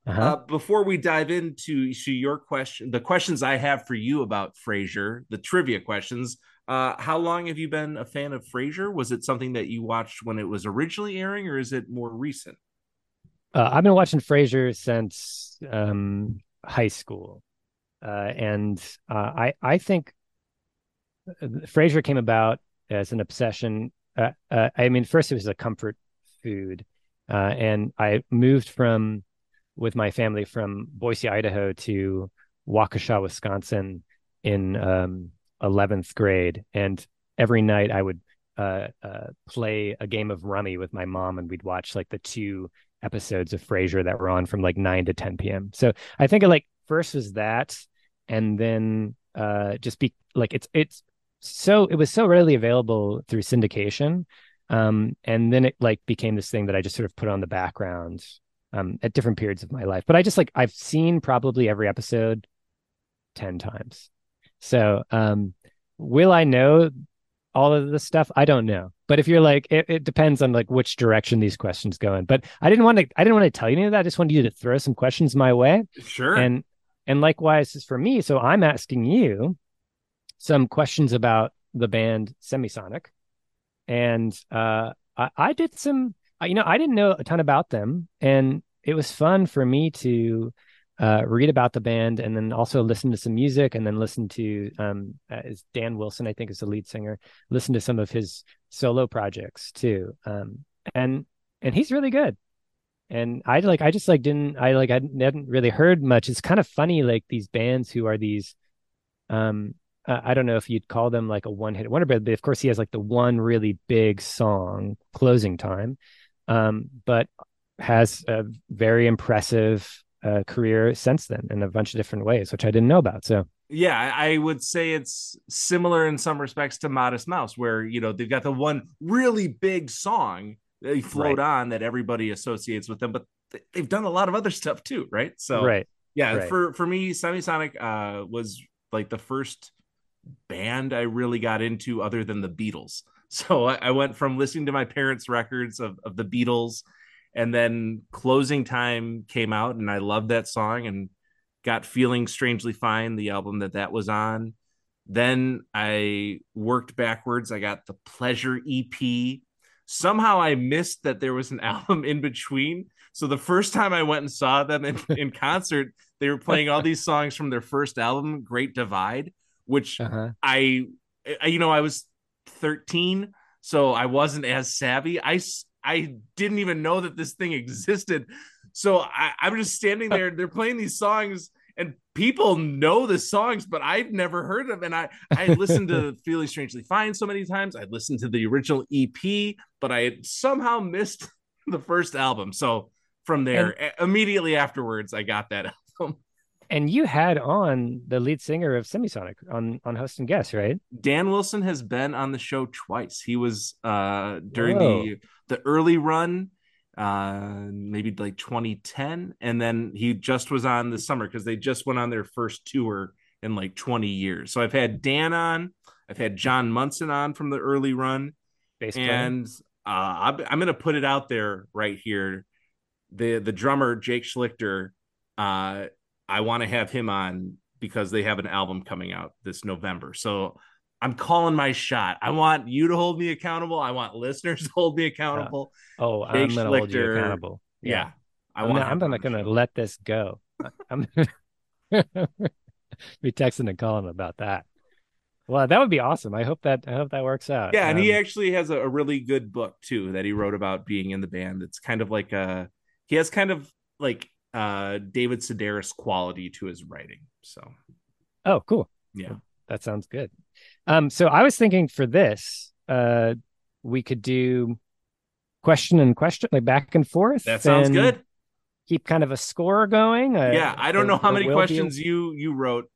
Uh-huh. Uh, before we dive into to your question, the questions I have for you about Frasier, the trivia questions. Uh, how long have you been a fan of Frasier? Was it something that you watched when it was originally airing, or is it more recent? Uh, I've been watching Frasier since um, high school, uh, and uh, I I think uh, Frasier came about as an obsession. Uh, uh, I mean, first it was a comfort food, and I moved from with my family from Boise, Idaho, to Waukesha, Wisconsin, in um, 11th grade, and every night I would play a game of rummy with my mom, and we'd watch like the two episodes of Frasier that were on from like 9 to 10 p.m. So I think like first was that and then uh just be like it's it's so it was so readily available through syndication um and then it like became this thing that I just sort of put on the background um at different periods of my life. But I just like I've seen probably every episode 10 times. So um will I know all of this stuff? I don't know. But if you're like, it, it, depends on like which direction these questions go in. But I didn't want to, I didn't want to tell you any of that. I just wanted you to throw some questions my way. Sure. And and likewise is for me. So I'm asking you some questions about the band Semisonic, and uh, I, I did some. You know, I didn't know a ton about them, and it was fun for me to uh, read about the band and then also listen to some music and then listen to um, uh, is Dan Wilson, I think is the lead singer, listen to some of his solo projects too. Um, and and he's really good. and I like I just like didn't I like I hadn't really heard much. It's kind of funny like these bands who are these um I don't know if you'd call them like a one hit wonder, but of course he has like the one really big song, Closing Time, um, but has a very impressive uh, career since then in a bunch of different ways, which I didn't know about. So yeah, I would say it's similar in some respects to Modest Mouse, where you know they've got the one really big song they float right. on that everybody associates with them, but they've done a lot of other stuff too, right? So right, yeah, right. for for me, Semisonic uh, was like the first band I really got into other than the Beatles. *laughs* So I, I went from listening to my parents' records of, of the Beatles, and then Closing Time came out, and I loved that song and got Feeling Strangely Fine, the album that that was on. Then I worked backwards. I got the Pleasure EP. Somehow I missed that there was an *laughs* album in between. So the first time I went and saw them in, *laughs* in concert, they were playing all these songs from their first album, Great Divide which uh-huh. I, I, you know, I was 13, so I wasn't as savvy. I, I didn't even know that this thing existed. So I, I'm just standing there. They're playing these songs, and people know the songs, but I've never heard them. And I, I listened to *laughs* "Feeling Strangely Fine" so many times. I listened to the original EP, but I had somehow missed *laughs* the first album. So from there, and, immediately afterwards, I got that *laughs* album and you had on the lead singer of Semisonic on on host and guest, right? Dan Wilson has been on the show twice. He was uh during Whoa. the the early run, uh maybe like 2010, and then he just was on the summer because they just went on their first tour in like 20 years. So I've had Dan on, I've had John Munson on from the early run, Bass and uh, I'm, I'm gonna put it out there right here. The the drummer Jake Slichter uh I want to have him on because they have an album coming out this November. So I'm calling my shot. I want you to hold me accountable. I want listeners to hold me accountable. Oh, Jake I'm going to hold you accountable. Yeah. yeah. I want I'm not going to let this go. I'm *laughs* be texting and calling about that. Well, that would be awesome. I hope that I hope that works out. Yeah, and um, he actually has a, a, really good book too that he wrote about being in the band. It's kind of like a he has kind of like uh, David Sedaris quality to his writing. So, oh, cool. Yeah, well, that sounds good. Um, so I was thinking for this, uh, we could do question and question, like back and forth. That sounds good. Keep kind of a score going. Uh, yeah, I don't know how many questions you you wrote.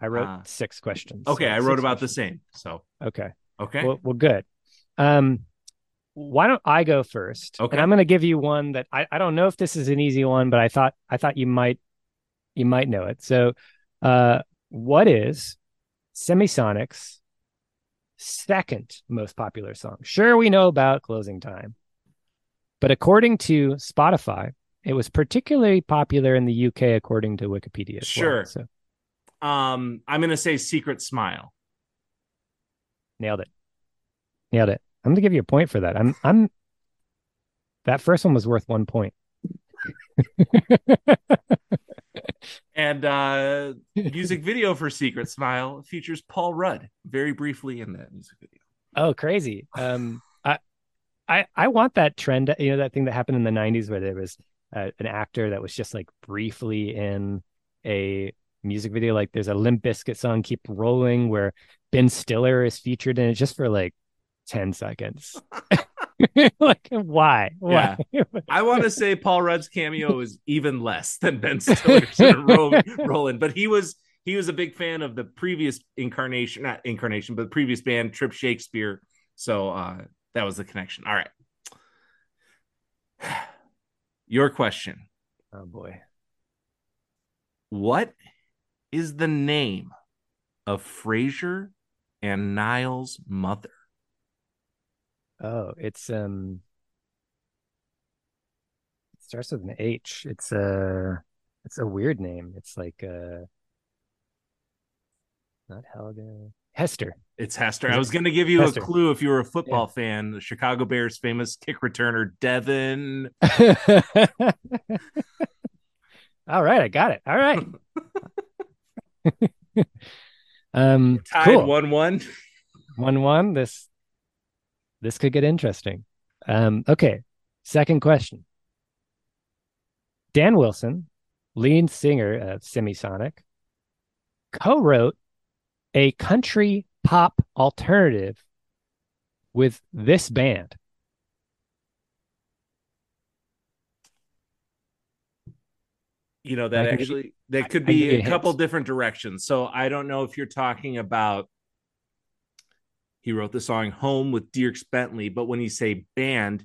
I wrote uh, six questions. Okay, so I wrote about questions. the same. So okay, okay, well, well good. Um, why don't I go first? Okay. And I'm going to give you one that I, I don't know if this is an easy one, but I thought I thought you might you might know it. So, uh, what is Semisonic's second most popular song? Sure, we know about Closing Time, but according to Spotify, it was particularly popular in the UK, according to Wikipedia. sure. Well, so. Um, I'm going to say Secret Smile. Nailed it. Nailed it. I'm gonna give you a point for that. I'm I'm that first one was worth one point. *laughs* and uh music video for Secret Smile features Paul Rudd very briefly in that music video. Oh, crazy. Um I I I want that trend, you know, that thing that happened in the 90s where there was uh, an actor that was just like briefly in a music video like there's a Limp Bizkit song Keep Rolling where Ben Stiller is featured in it just for like 10 seconds. *laughs* *laughs* like why? Why? Yeah. I want to say Paul Rudd's cameo is even less than Ben *laughs* Stiller's sort of rolling, rolling, but he was he was a big fan of the previous incarnation, not incarnation, but the previous band Trip Shakespeare. So uh that was the connection. All right. *sighs* Your question. Oh boy. What is the name of Frasier and Niles' mother? Oh, it's um it starts with an H. It's a it's a weird name. It's like uh not Helga. Hester. It's Hester. I was going to give you Hester. a clue if you were a football yeah. fan. The Chicago Bears famous kick returner Devin. *laughs* All right, I got it. All right. *laughs* *laughs* um tied cool. 1-1. 1-1. This this could get interesting. Um, okay, second question. Dan Wilson, lead singer of Semisonic, co wrote a country pop alternative with this band. You know that actually that could I can give be a couple different directions. So I don't know if you're talking about he wrote the song Home with Dierks Bentley, but when you say band,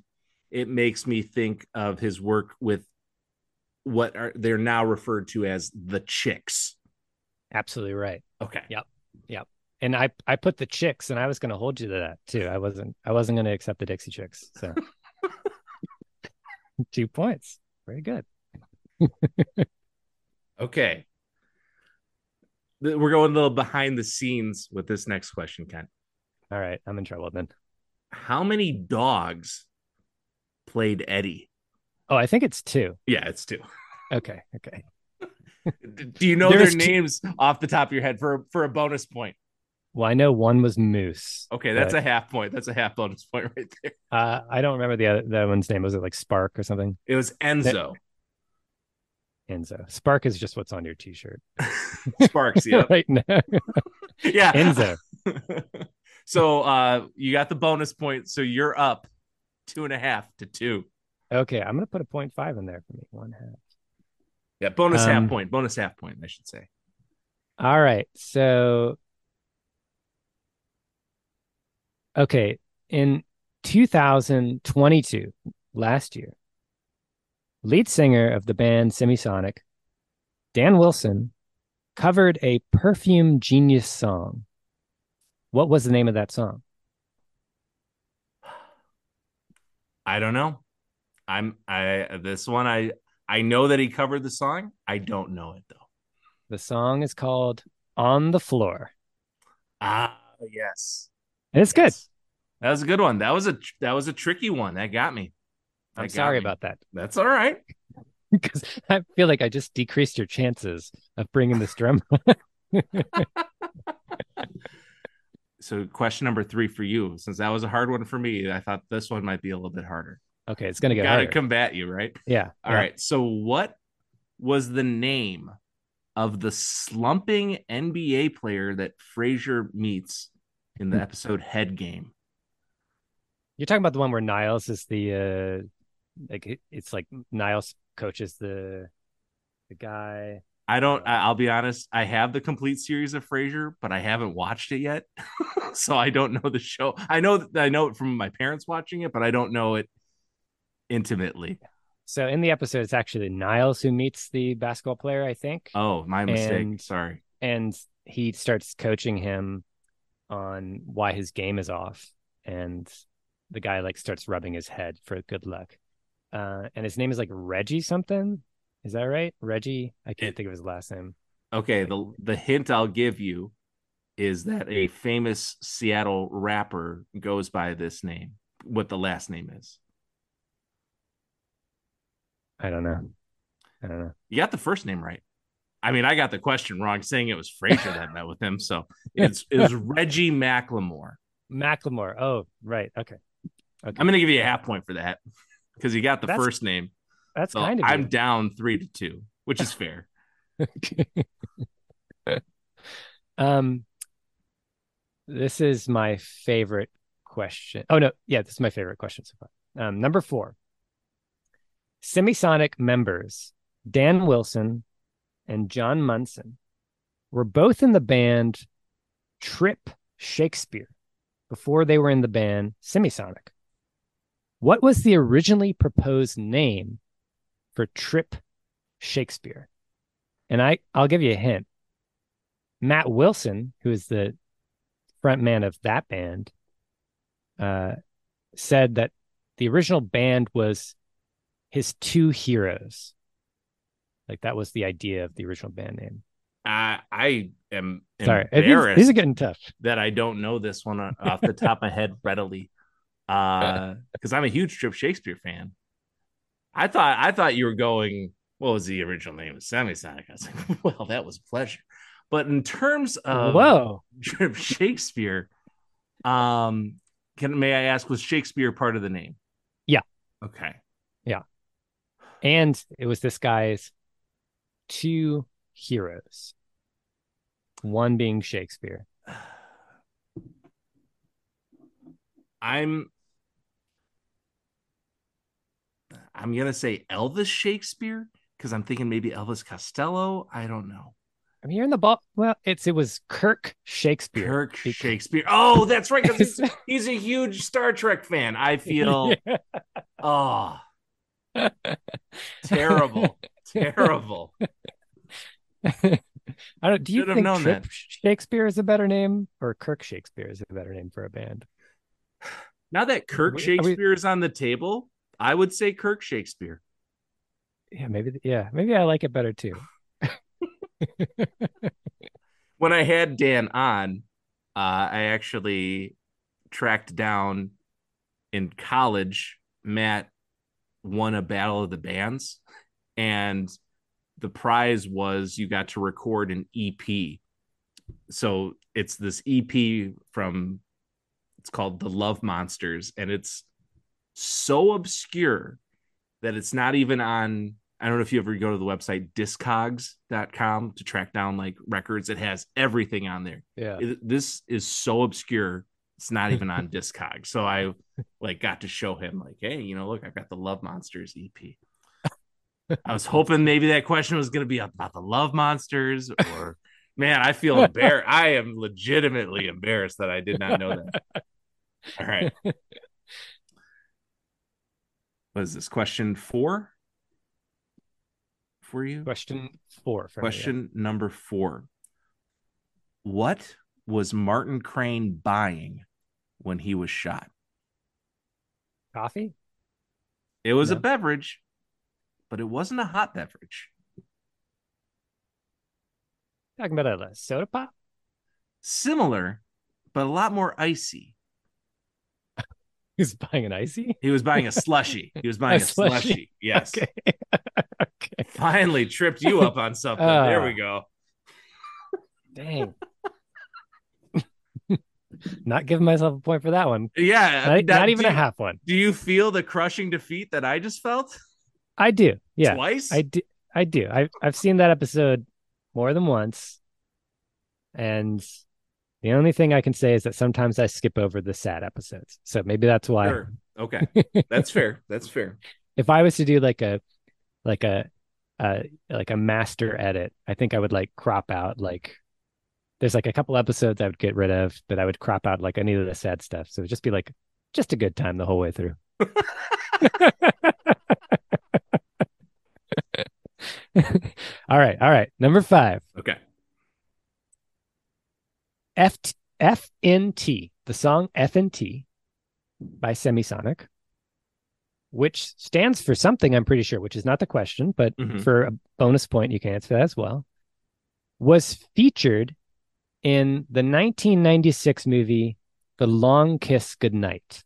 it makes me think of his work with what are they're now referred to as the Chicks. Absolutely right. Okay. Yep. Yep. And I I put the chicks and I was going to hold you to that too. I wasn't I wasn't going to accept the Dixie Chicks. So *laughs* 2 points. Very good. Okay. We're going a little behind the scenes with this next question, Ken. All right, I'm in trouble then. How many dogs played Eddie? Oh, I think it's 2. Yeah, it's two. Okay, okay. *laughs* Do you know There's their two- names off the top of your head for for a bonus point? Well, I know one was Moose. Okay, that's but, a half point. That's a half bonus point right there. uh I don't remember the other the other one's name. Was it like Spark or something? It was Enzo. Enzo. Spark is just what's on your t-shirt. *laughs* Sparks, *laughs* yeah. right now. yeah. Enzo. So uh you got the bonus point, so you're up two and a half to two. Okay, I'm gonna put a point five in there for me. One half. Yeah, bonus Um, half point. Bonus half point, I should say. All right. So okay, in 2022, last year, lead singer of the band Semisonic, Dan Wilson, covered a Perfume Genius song. What was the name of that song? I don't know. I'm I this one I I know that he covered the song. I don't know it though. The song is called On the Floor. Ah, yes. It's good. That was a good one. That was a that was a tricky one. That got me. That I'm got sorry me. about that That's all right. *laughs* because I feel like I just decreased your chances of bringing this drum. *laughs* *laughs* So question number three for you, since that was a hard one for me, I thought this one might be a little bit harder. okay, it's gonna get Gotta harder. combat you, right? yeah. All right. So what was the name of the slumping NBA player that Frasier meets in Hmm. the episode Head Game? You're talking about the one where Niles is the uh like it's like Niles coaches the the guy. I don't. I'll be honest. I have the complete series of Frasier, but I haven't watched it yet, *laughs* so I don't know the show. I know. I know it from my parents watching it, but I don't know it intimately. So in the episode, it's actually Niles who meets the basketball player, I think, Oh, my mistake. And- Sorry. and he starts coaching him on why his game is off, and the guy like starts rubbing his head for good luck. Uh, and his name is like Reggie something. Is that right? Reggie? I can't It- think of his last name. Okay. The the hint I'll give you is that a famous Seattle rapper goes by this name. What the last name is? I don't know. I don't know. You got the first name right. I mean, I got the question wrong, saying it was Frasier that met with him. So it's it was Reggie Macklemore. Macklemore. Oh, right. Okay. Okay. I'm gonna give you a half point for that because you got the That's first name. That's So kind of I'm down three to two, which is *laughs* fair. *laughs* um, this is my favorite question. Oh no, yeah, this is my favorite question so far. Um, number four. Semisonic members Dan Wilson and John Munson were both in the band Trip Shakespeare before they were in the band Semisonic. What was the originally proposed name for Trip Shakespeare? And I, I'll give you a hint. Matt Wilson, who is the front man of that band, uh, said that the original band was his two heroes. Like that was the idea of the original band name. I I am Sorry, these, embarrassed these are getting tough. that I don't know this one off the top of my head readily, *laughs* because I'm a huge Trip Shakespeare fan. I thought I thought you were going. What was the original name? Semisonic. I was like, *laughs* well, that was a pleasure. But in terms of Whoa, *laughs* Shakespeare, um, can may I ask was Shakespeare part of the name? Yeah. Okay. Yeah. And it was this guy's two heroes, one being Shakespeare. *sighs* I'm I'm gonna say Elvis Shakespeare because I'm thinking maybe Elvis Costello. I don't know. I'm hearing the ball. Well, it's it was Kirk Shakespeare. Kirk Shakespeare. Oh, that's right. Because he's, *laughs* he's a huge Star Trek fan. I feel *laughs* Yeah. oh *laughs* terrible, terrible. I don't. Do you Should think Trip that. Shakespeare is a better name, or Kirk Shakespeare is a better name for a band? Now that Kirk Are we- Shakespeare is on the table, I would say Kirk Shakespeare. Yeah, maybe. Yeah, maybe I like it better too. *laughs* when I had Dan on, uh, I actually tracked down in college. Matt won a battle of the bands, and the prize was you got to record an EP. So it's this EP from it's called The Love Monsters, and it's so obscure that it's not even on I don't know if you ever go to the website discogs.com to track down like records. It has everything on there. Yeah. It- this is so obscure. It's not even on *laughs* Discogs. So I like got to show him like, hey, you know, look, I've got the Love Monsters EP. I was hoping maybe that question was going to be about the Love Monsters or *laughs* man, I feel embarrassed. I am legitimately embarrassed that I did not know that. All right. *laughs* What is this? Question four for you? Question four. For me, yeah. Question number four. What was Martin Crane buying when he was shot? Coffee. It was a beverage, but it wasn't a hot beverage. Talking about a soda pop. Similar, but a lot more icy. *laughs* Who's buying an icy? He was buying a slushy. *laughs* He was buying a, A slushie. slushy. Yes. *laughs* Okay. okay. Finally tripped you up on something. there Ah. we go. Dang. not giving myself a point for that one. Yeah. Not, that- not even a half one. Do you feel the crushing defeat that I just felt? I do. Yeah. Twice? I do. I do. I I've seen that episode more than once, and the only thing I can say is that sometimes I skip over the sad episodes. So maybe that's why. Sure. Okay. *laughs* That's fair. That's fair. If I was to do like a like a uh like a master edit, I think I would like crop out like there's like a couple episodes I would get rid of, but I would crop out like any of the sad stuff. So it'd just be like just a good time the whole way through. *laughs* *laughs* all right, all right. Number five. Okay. F FNT, the song FNT by Semisonic, which stands for something, I'm pretty sure, which is not the question, but Mhm. for a bonus point, you can answer that as well, was featured in the 1996 movie The Long Kiss Goodnight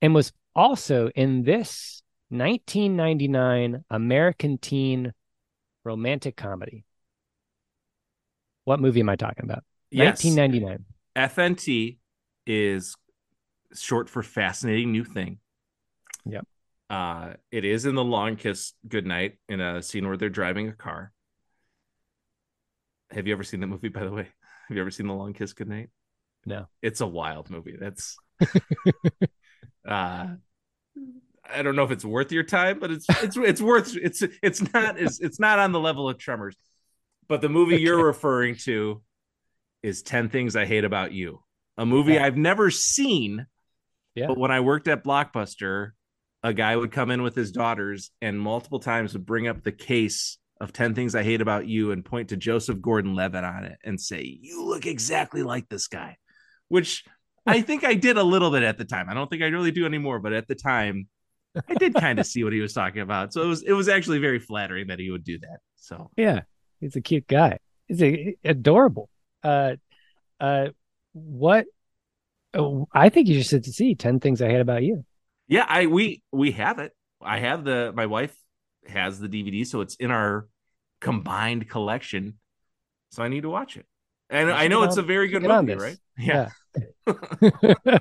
and was also in this 1999 American teen romantic comedy. What movie am I talking about? Yes. 1999. FNT is short for fascinating new thing. Yep. Uh, it is in the long kiss goodnight in a scene where they're driving a car. Have you ever seen that movie, by the way? Have you ever seen the long kiss goodnight? No. It's a wild movie. That's *laughs* uh I don't know if it's worth your time, but it's it's it's worth it's it's not it's, it's not on the level of Tremors. But the movie you're referring to is 10 Things I Hate About You, a movie. I've never seen. Yeah. But when I worked at Blockbuster, a guy would come in with his daughters and multiple times would bring up the case of 10 Things I Hate About You and point to Joseph Gordon Levitt on it and say, You look exactly like this guy, which I *laughs* think I did a little bit at the time. I don't think I really do anymore, but at the time, I did kind of see what he was talking about. So it was it was actually very flattering that he would do that. So Yeah, he's a cute guy. He's a, adorable. Uh, uh, what? Oh, I think you should see ten things I hate about you. Yeah, I we we have it. I have the my wife has the DVD, so it's in our combined collection. So I need to watch it. And I know it's on- a very good movie, right? Yeah. *laughs*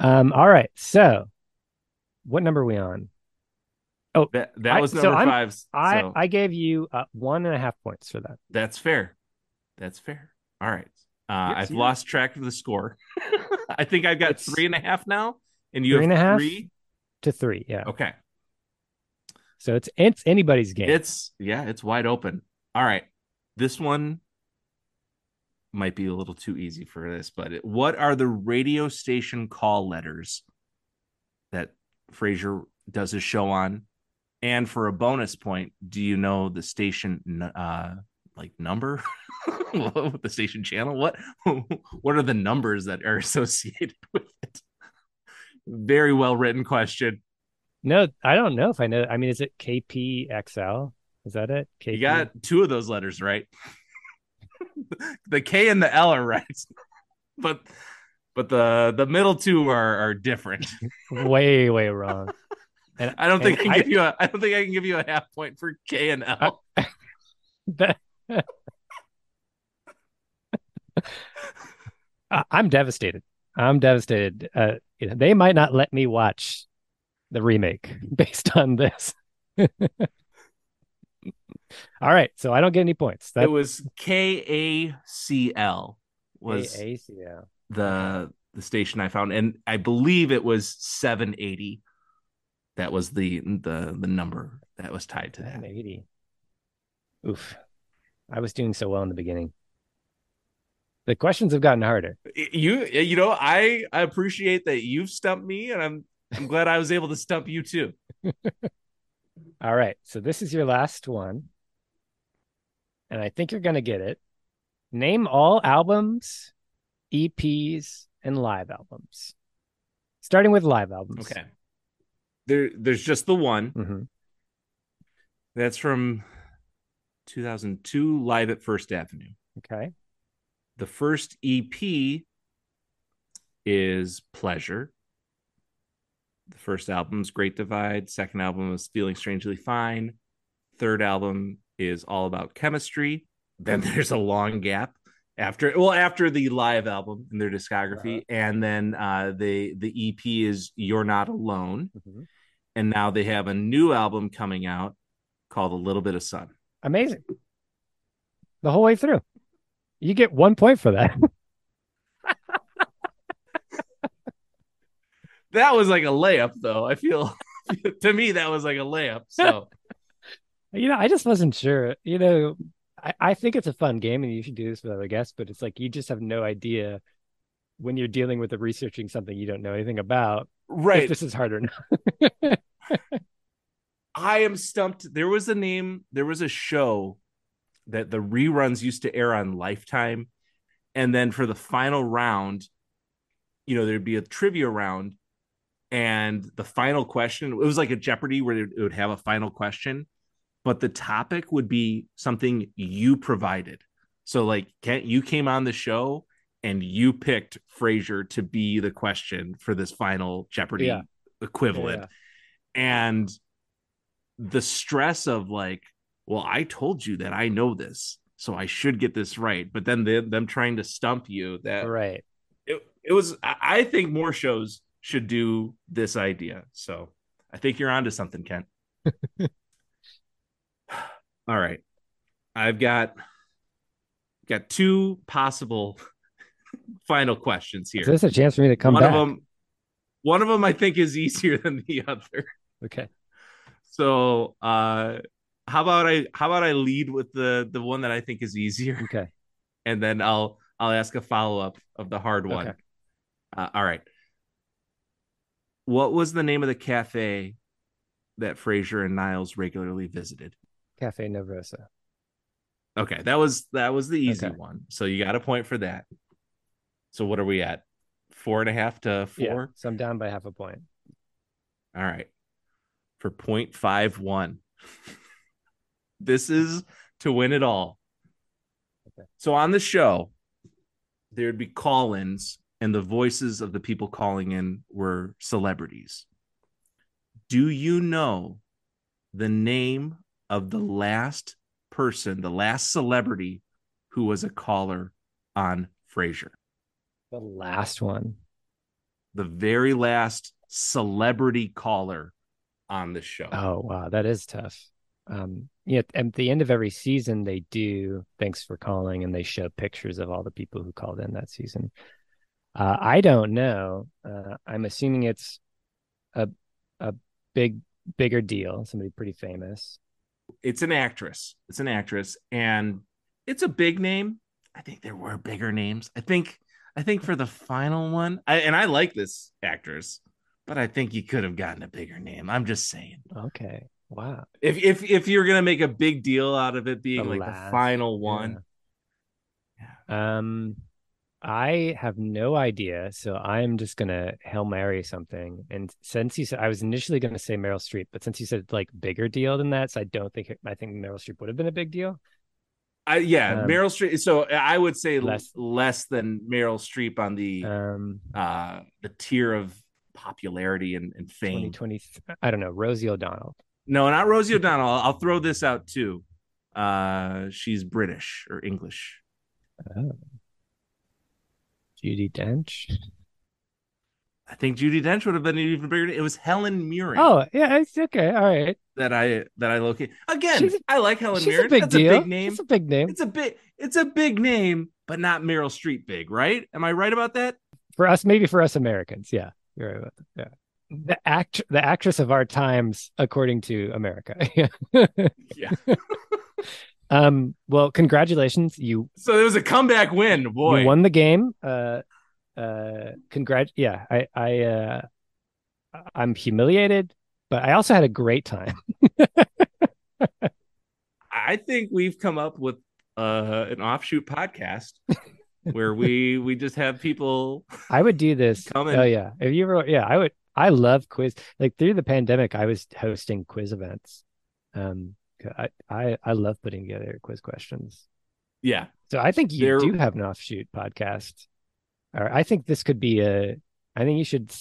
um. All right. So what number are we on? That that I- was so number I'm- five. I so I gave you uh, one and a half points for that. that's fair. That's fair. All right. Uh, Yes, I've you- lost track of the score. *laughs* I think I've got It's- three and a half now, and you Three have and a half? three. To three, yeah. Okay. So it's it's anybody's game. It's yeah, it's wide open. All right. This one might be a little too easy for this, but it, what are the radio station call letters that Frasier does his show on? And for a bonus point, do you know the station uh like number? *laughs* the station channel? What *laughs* what are the numbers that are *laughs* associated with it? Very well written question. no, I don't know if I know. I mean, is it KPXL? Is that it? KP? You got two of those letters right. the K and the L are right, but but the the middle two are are different. way way wrong. And I don't think I can give you a I don't think I can give you a half point for K and L. *laughs* That- *laughs* I- I'm devastated. I'm devastated. Uh, you know, they might not let me watch the remake *laughs* based on this. All right, so I don't get any points. it was K A C L was KACL. the the station I found, and I believe it was seven eighty. That was the the the number that was tied to that. 780. Oof. I was doing so well in the beginning. The questions have gotten harder. You you know I I appreciate that you've stumped me, and I'm I'm glad I was able to stump you too. *laughs* All right, so this is your last one. And I think you're going to get it. Name all albums, EPs, and live albums. Starting with live albums. Okay. There there's just the one. hmm That's from 2002 live at First Avenue. Okay. The first EP is Pleasure. The first album's Great Divide. Second album is Feeling Strangely Fine. Third album is All About Chemistry. Then *laughs* there's a long gap after well after the live album in their discography, and then uh, the the EP is You're Not Alone, Mhm. And now they have a new album coming out called A Little Bit of Sun. Amazing. The whole way through. You get one point for that. *laughs* That was like a layup, though. I feel *laughs* to me that was like a layup. So *laughs* you know, I just wasn't sure. You know, I, I think it's a fun game and you should do this with other guests, but it's like you just have no idea when you're dealing with a researching something you don't know anything about if right, this is hard or not. I am stumped. There was a name. There was a show that the reruns used to air on Lifetime, and then for the final round, you know, there'd be a trivia round, and the final question. It was like a Jeopardy where it would have a final question, but the topic would be something you provided. So, like, Kent, you came on the show and you picked Frasier to be the question for this final Jeopardy Yeah. equivalent. Yeah. And the stress of like, well, I told you that I know this, so I should get this right. But then they, them trying to stump you that Right. it, it was I think more shows should do this idea. So I think you're onto something, Kent. *laughs* All right. I've got got two possible *laughs* final questions here. So this a chance for me to come one back. of them one of them I think is easier *laughs* than the other. Okay. So uh how about I how about I lead with the the one that I think is easier *laughs* Okay. and then I'll I'll ask a follow-up of the hard one. Okay. Uh, all right. What was the name of the cafe that Frasier and Niles regularly visited? Cafe Nervosa. Okay, that was that was the easy Okay. one. So you got a point for that. So what are we at? Four and a half to four? Yeah. So I'm down by half a point. All right. For 0.51. *laughs* this is to win it all. Okay. So on the show, there'd be call ins, and the voices of the people calling in were celebrities. Do you know the name of the last person, the last celebrity who was a caller on Frasier? The last one. The very last celebrity caller on the show. Oh wow, that is tough. Um, yeah, at the end of every season, they do thanks for calling, and they show pictures of all the people who called in that season. Uh, I don't know. Uh, I'm assuming it's a a big bigger deal, somebody pretty famous. It's an actress. It's an actress, and it's a big name. I think there were bigger names. I think I think for the final one, I, and I like this actress, but I think you could have gotten a bigger name. I'm just saying. Okay. Wow. If if if you're gonna make a big deal out of it being the like last, the final one. Yeah. yeah. Um I have no idea, so I'm just gonna hail mary something. And since you said I was initially gonna say Meryl Streep, but since you said like bigger deal than that, so I don't think I think Meryl Streep would have been a big deal. I, yeah, um, Meryl Streep. So I would say less less than Meryl Streep on the um uh the tier of popularity and, and fame. 2020, I don't know, Rosie O'Donnell. No, not Rosie O'Donnell. I'll throw this out too. Uh, she's British or English. Oh. Judi Dench. I think Judi Dench would have been even bigger. It was Helen Mirren. Oh, yeah, it's okay. All right. That I that I locate again. She's, I like Helen she's Mirren. A big That's deal. a big name. It's a big name. It's a big. It's a big name, but not Meryl Streep big, right? Am I right about that? For us, maybe for us Americans, yeah, you're right about that. Yeah. The act the actress of our times according to america. *laughs* Yeah. *laughs* Um well congratulations. You so there was a comeback win boy. you won the game uh uh congrat yeah i i uh i'm humiliated but i also had a great time. *laughs* I think we've come up with uh an offshoot podcast where we *laughs* we just have people i would do this *laughs* coming. oh yeah if you ever yeah i would I love quiz. Like through the pandemic, I was hosting quiz events. Um, I I I love putting together quiz questions. Yeah. So I think you They're... do have an offshoot podcast. Or I think this could be a. I think you should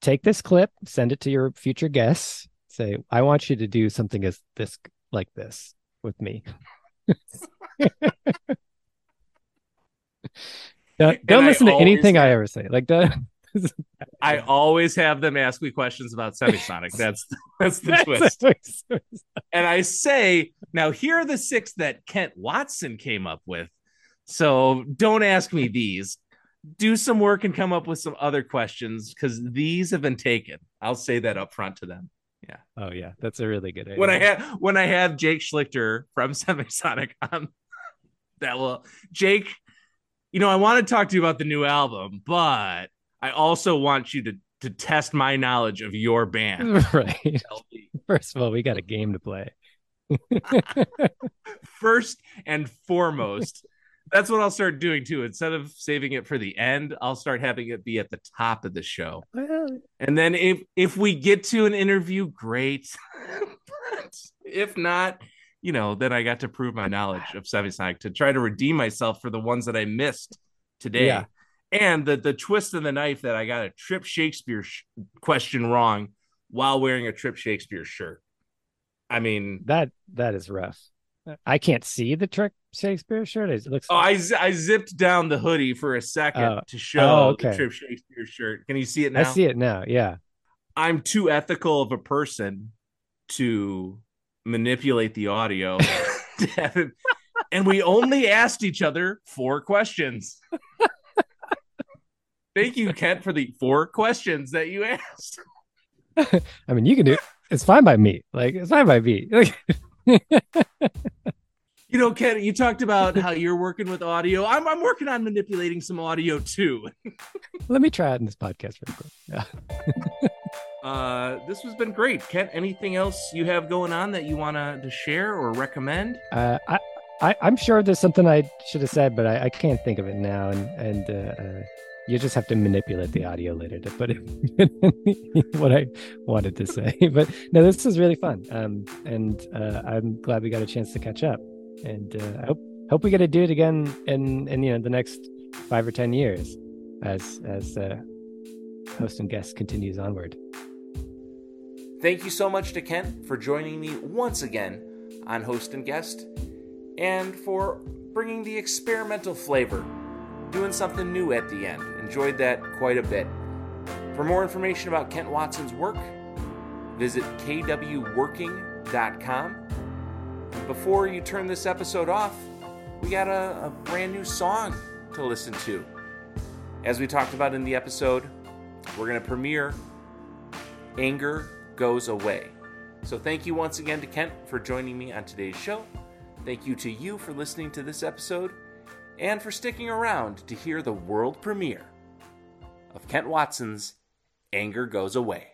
take this clip, send it to your future guests. Say, I want you to do something as this like this with me. *laughs* don't, don't listen to anything I ever say. Like, don't, *laughs* *laughs* I always have them ask me questions about semisonic. That's that's the *laughs* twist. and I say, now here are the six that Kent Watson came up with. So don't ask me these. Do some work and come up with some other questions because these have been taken. I'll say that up front to them. Yeah. Oh yeah, that's a really good idea. When I had when I have Jake Slichter from Semisonic on, that will Jake. You know, I want to talk to you about the new album, but I also want you to to test my knowledge of your band. *laughs* Right. First of all, we got a game to play. *laughs* First and foremost, that's what I'll start doing too. Instead of saving it for the end, I'll start having it be at the top of the show. And then if if we get to an interview, great. *laughs* if not, you know, then I got to prove my *laughs* knowledge of Semisonic to try to redeem myself for the ones that I missed today. Yeah and the the twist of the knife that I got a Trip Shakespeare sh- question wrong while wearing a Trip Shakespeare shirt. I mean that that is rough. I can't see the Trip Shakespeare shirt. It looks. Oh, I, I zipped down the hoodie for a second oh. to show oh, okay. the Trip Shakespeare shirt. Can you see it now? I see it now. Yeah. I'm too ethical of a person to manipulate the audio. *laughs* *laughs* and we only asked each other four questions. Thank you, Kent, for the four questions that you asked. *laughs* I mean, you can do it. It's fine by me. Like, it's fine by me. You know, Kent, you talked about how you're working with audio. I'm, I'm working on manipulating some audio too. *laughs* Let me try it in this podcast real quick. Yeah. *laughs* uh, this has been great. Kent, anything else you have going on that you want to share or recommend? Uh, I, I, am sure there's something I should have said, but I, I can't think of it now. And, and uh, uh you just have to manipulate the audio later to put it *laughs* what I wanted to say. But no, this is really fun, um, and uh, I'm glad we got a chance to catch up. And uh, I hope hope we get to do it again in in you know the next five or ten years, as as uh, host and guest continues onward. Thank you so much to Kent for joining me once again on host and guest, and for bringing the experimental flavor doing something new at the end. Enjoyed that quite a bit. For more information about Kent Watson's work, visit kwworking.com. Before you turn this episode off, we got a, a brand new song to listen to. As we talked about in the episode, we're going to premiere Anger Goes Away. So thank you once again to Kent for joining me on today's show. Thank you to you for listening to this episode and for sticking around to hear the world premiere of Kent Watson's Anger Goes Away.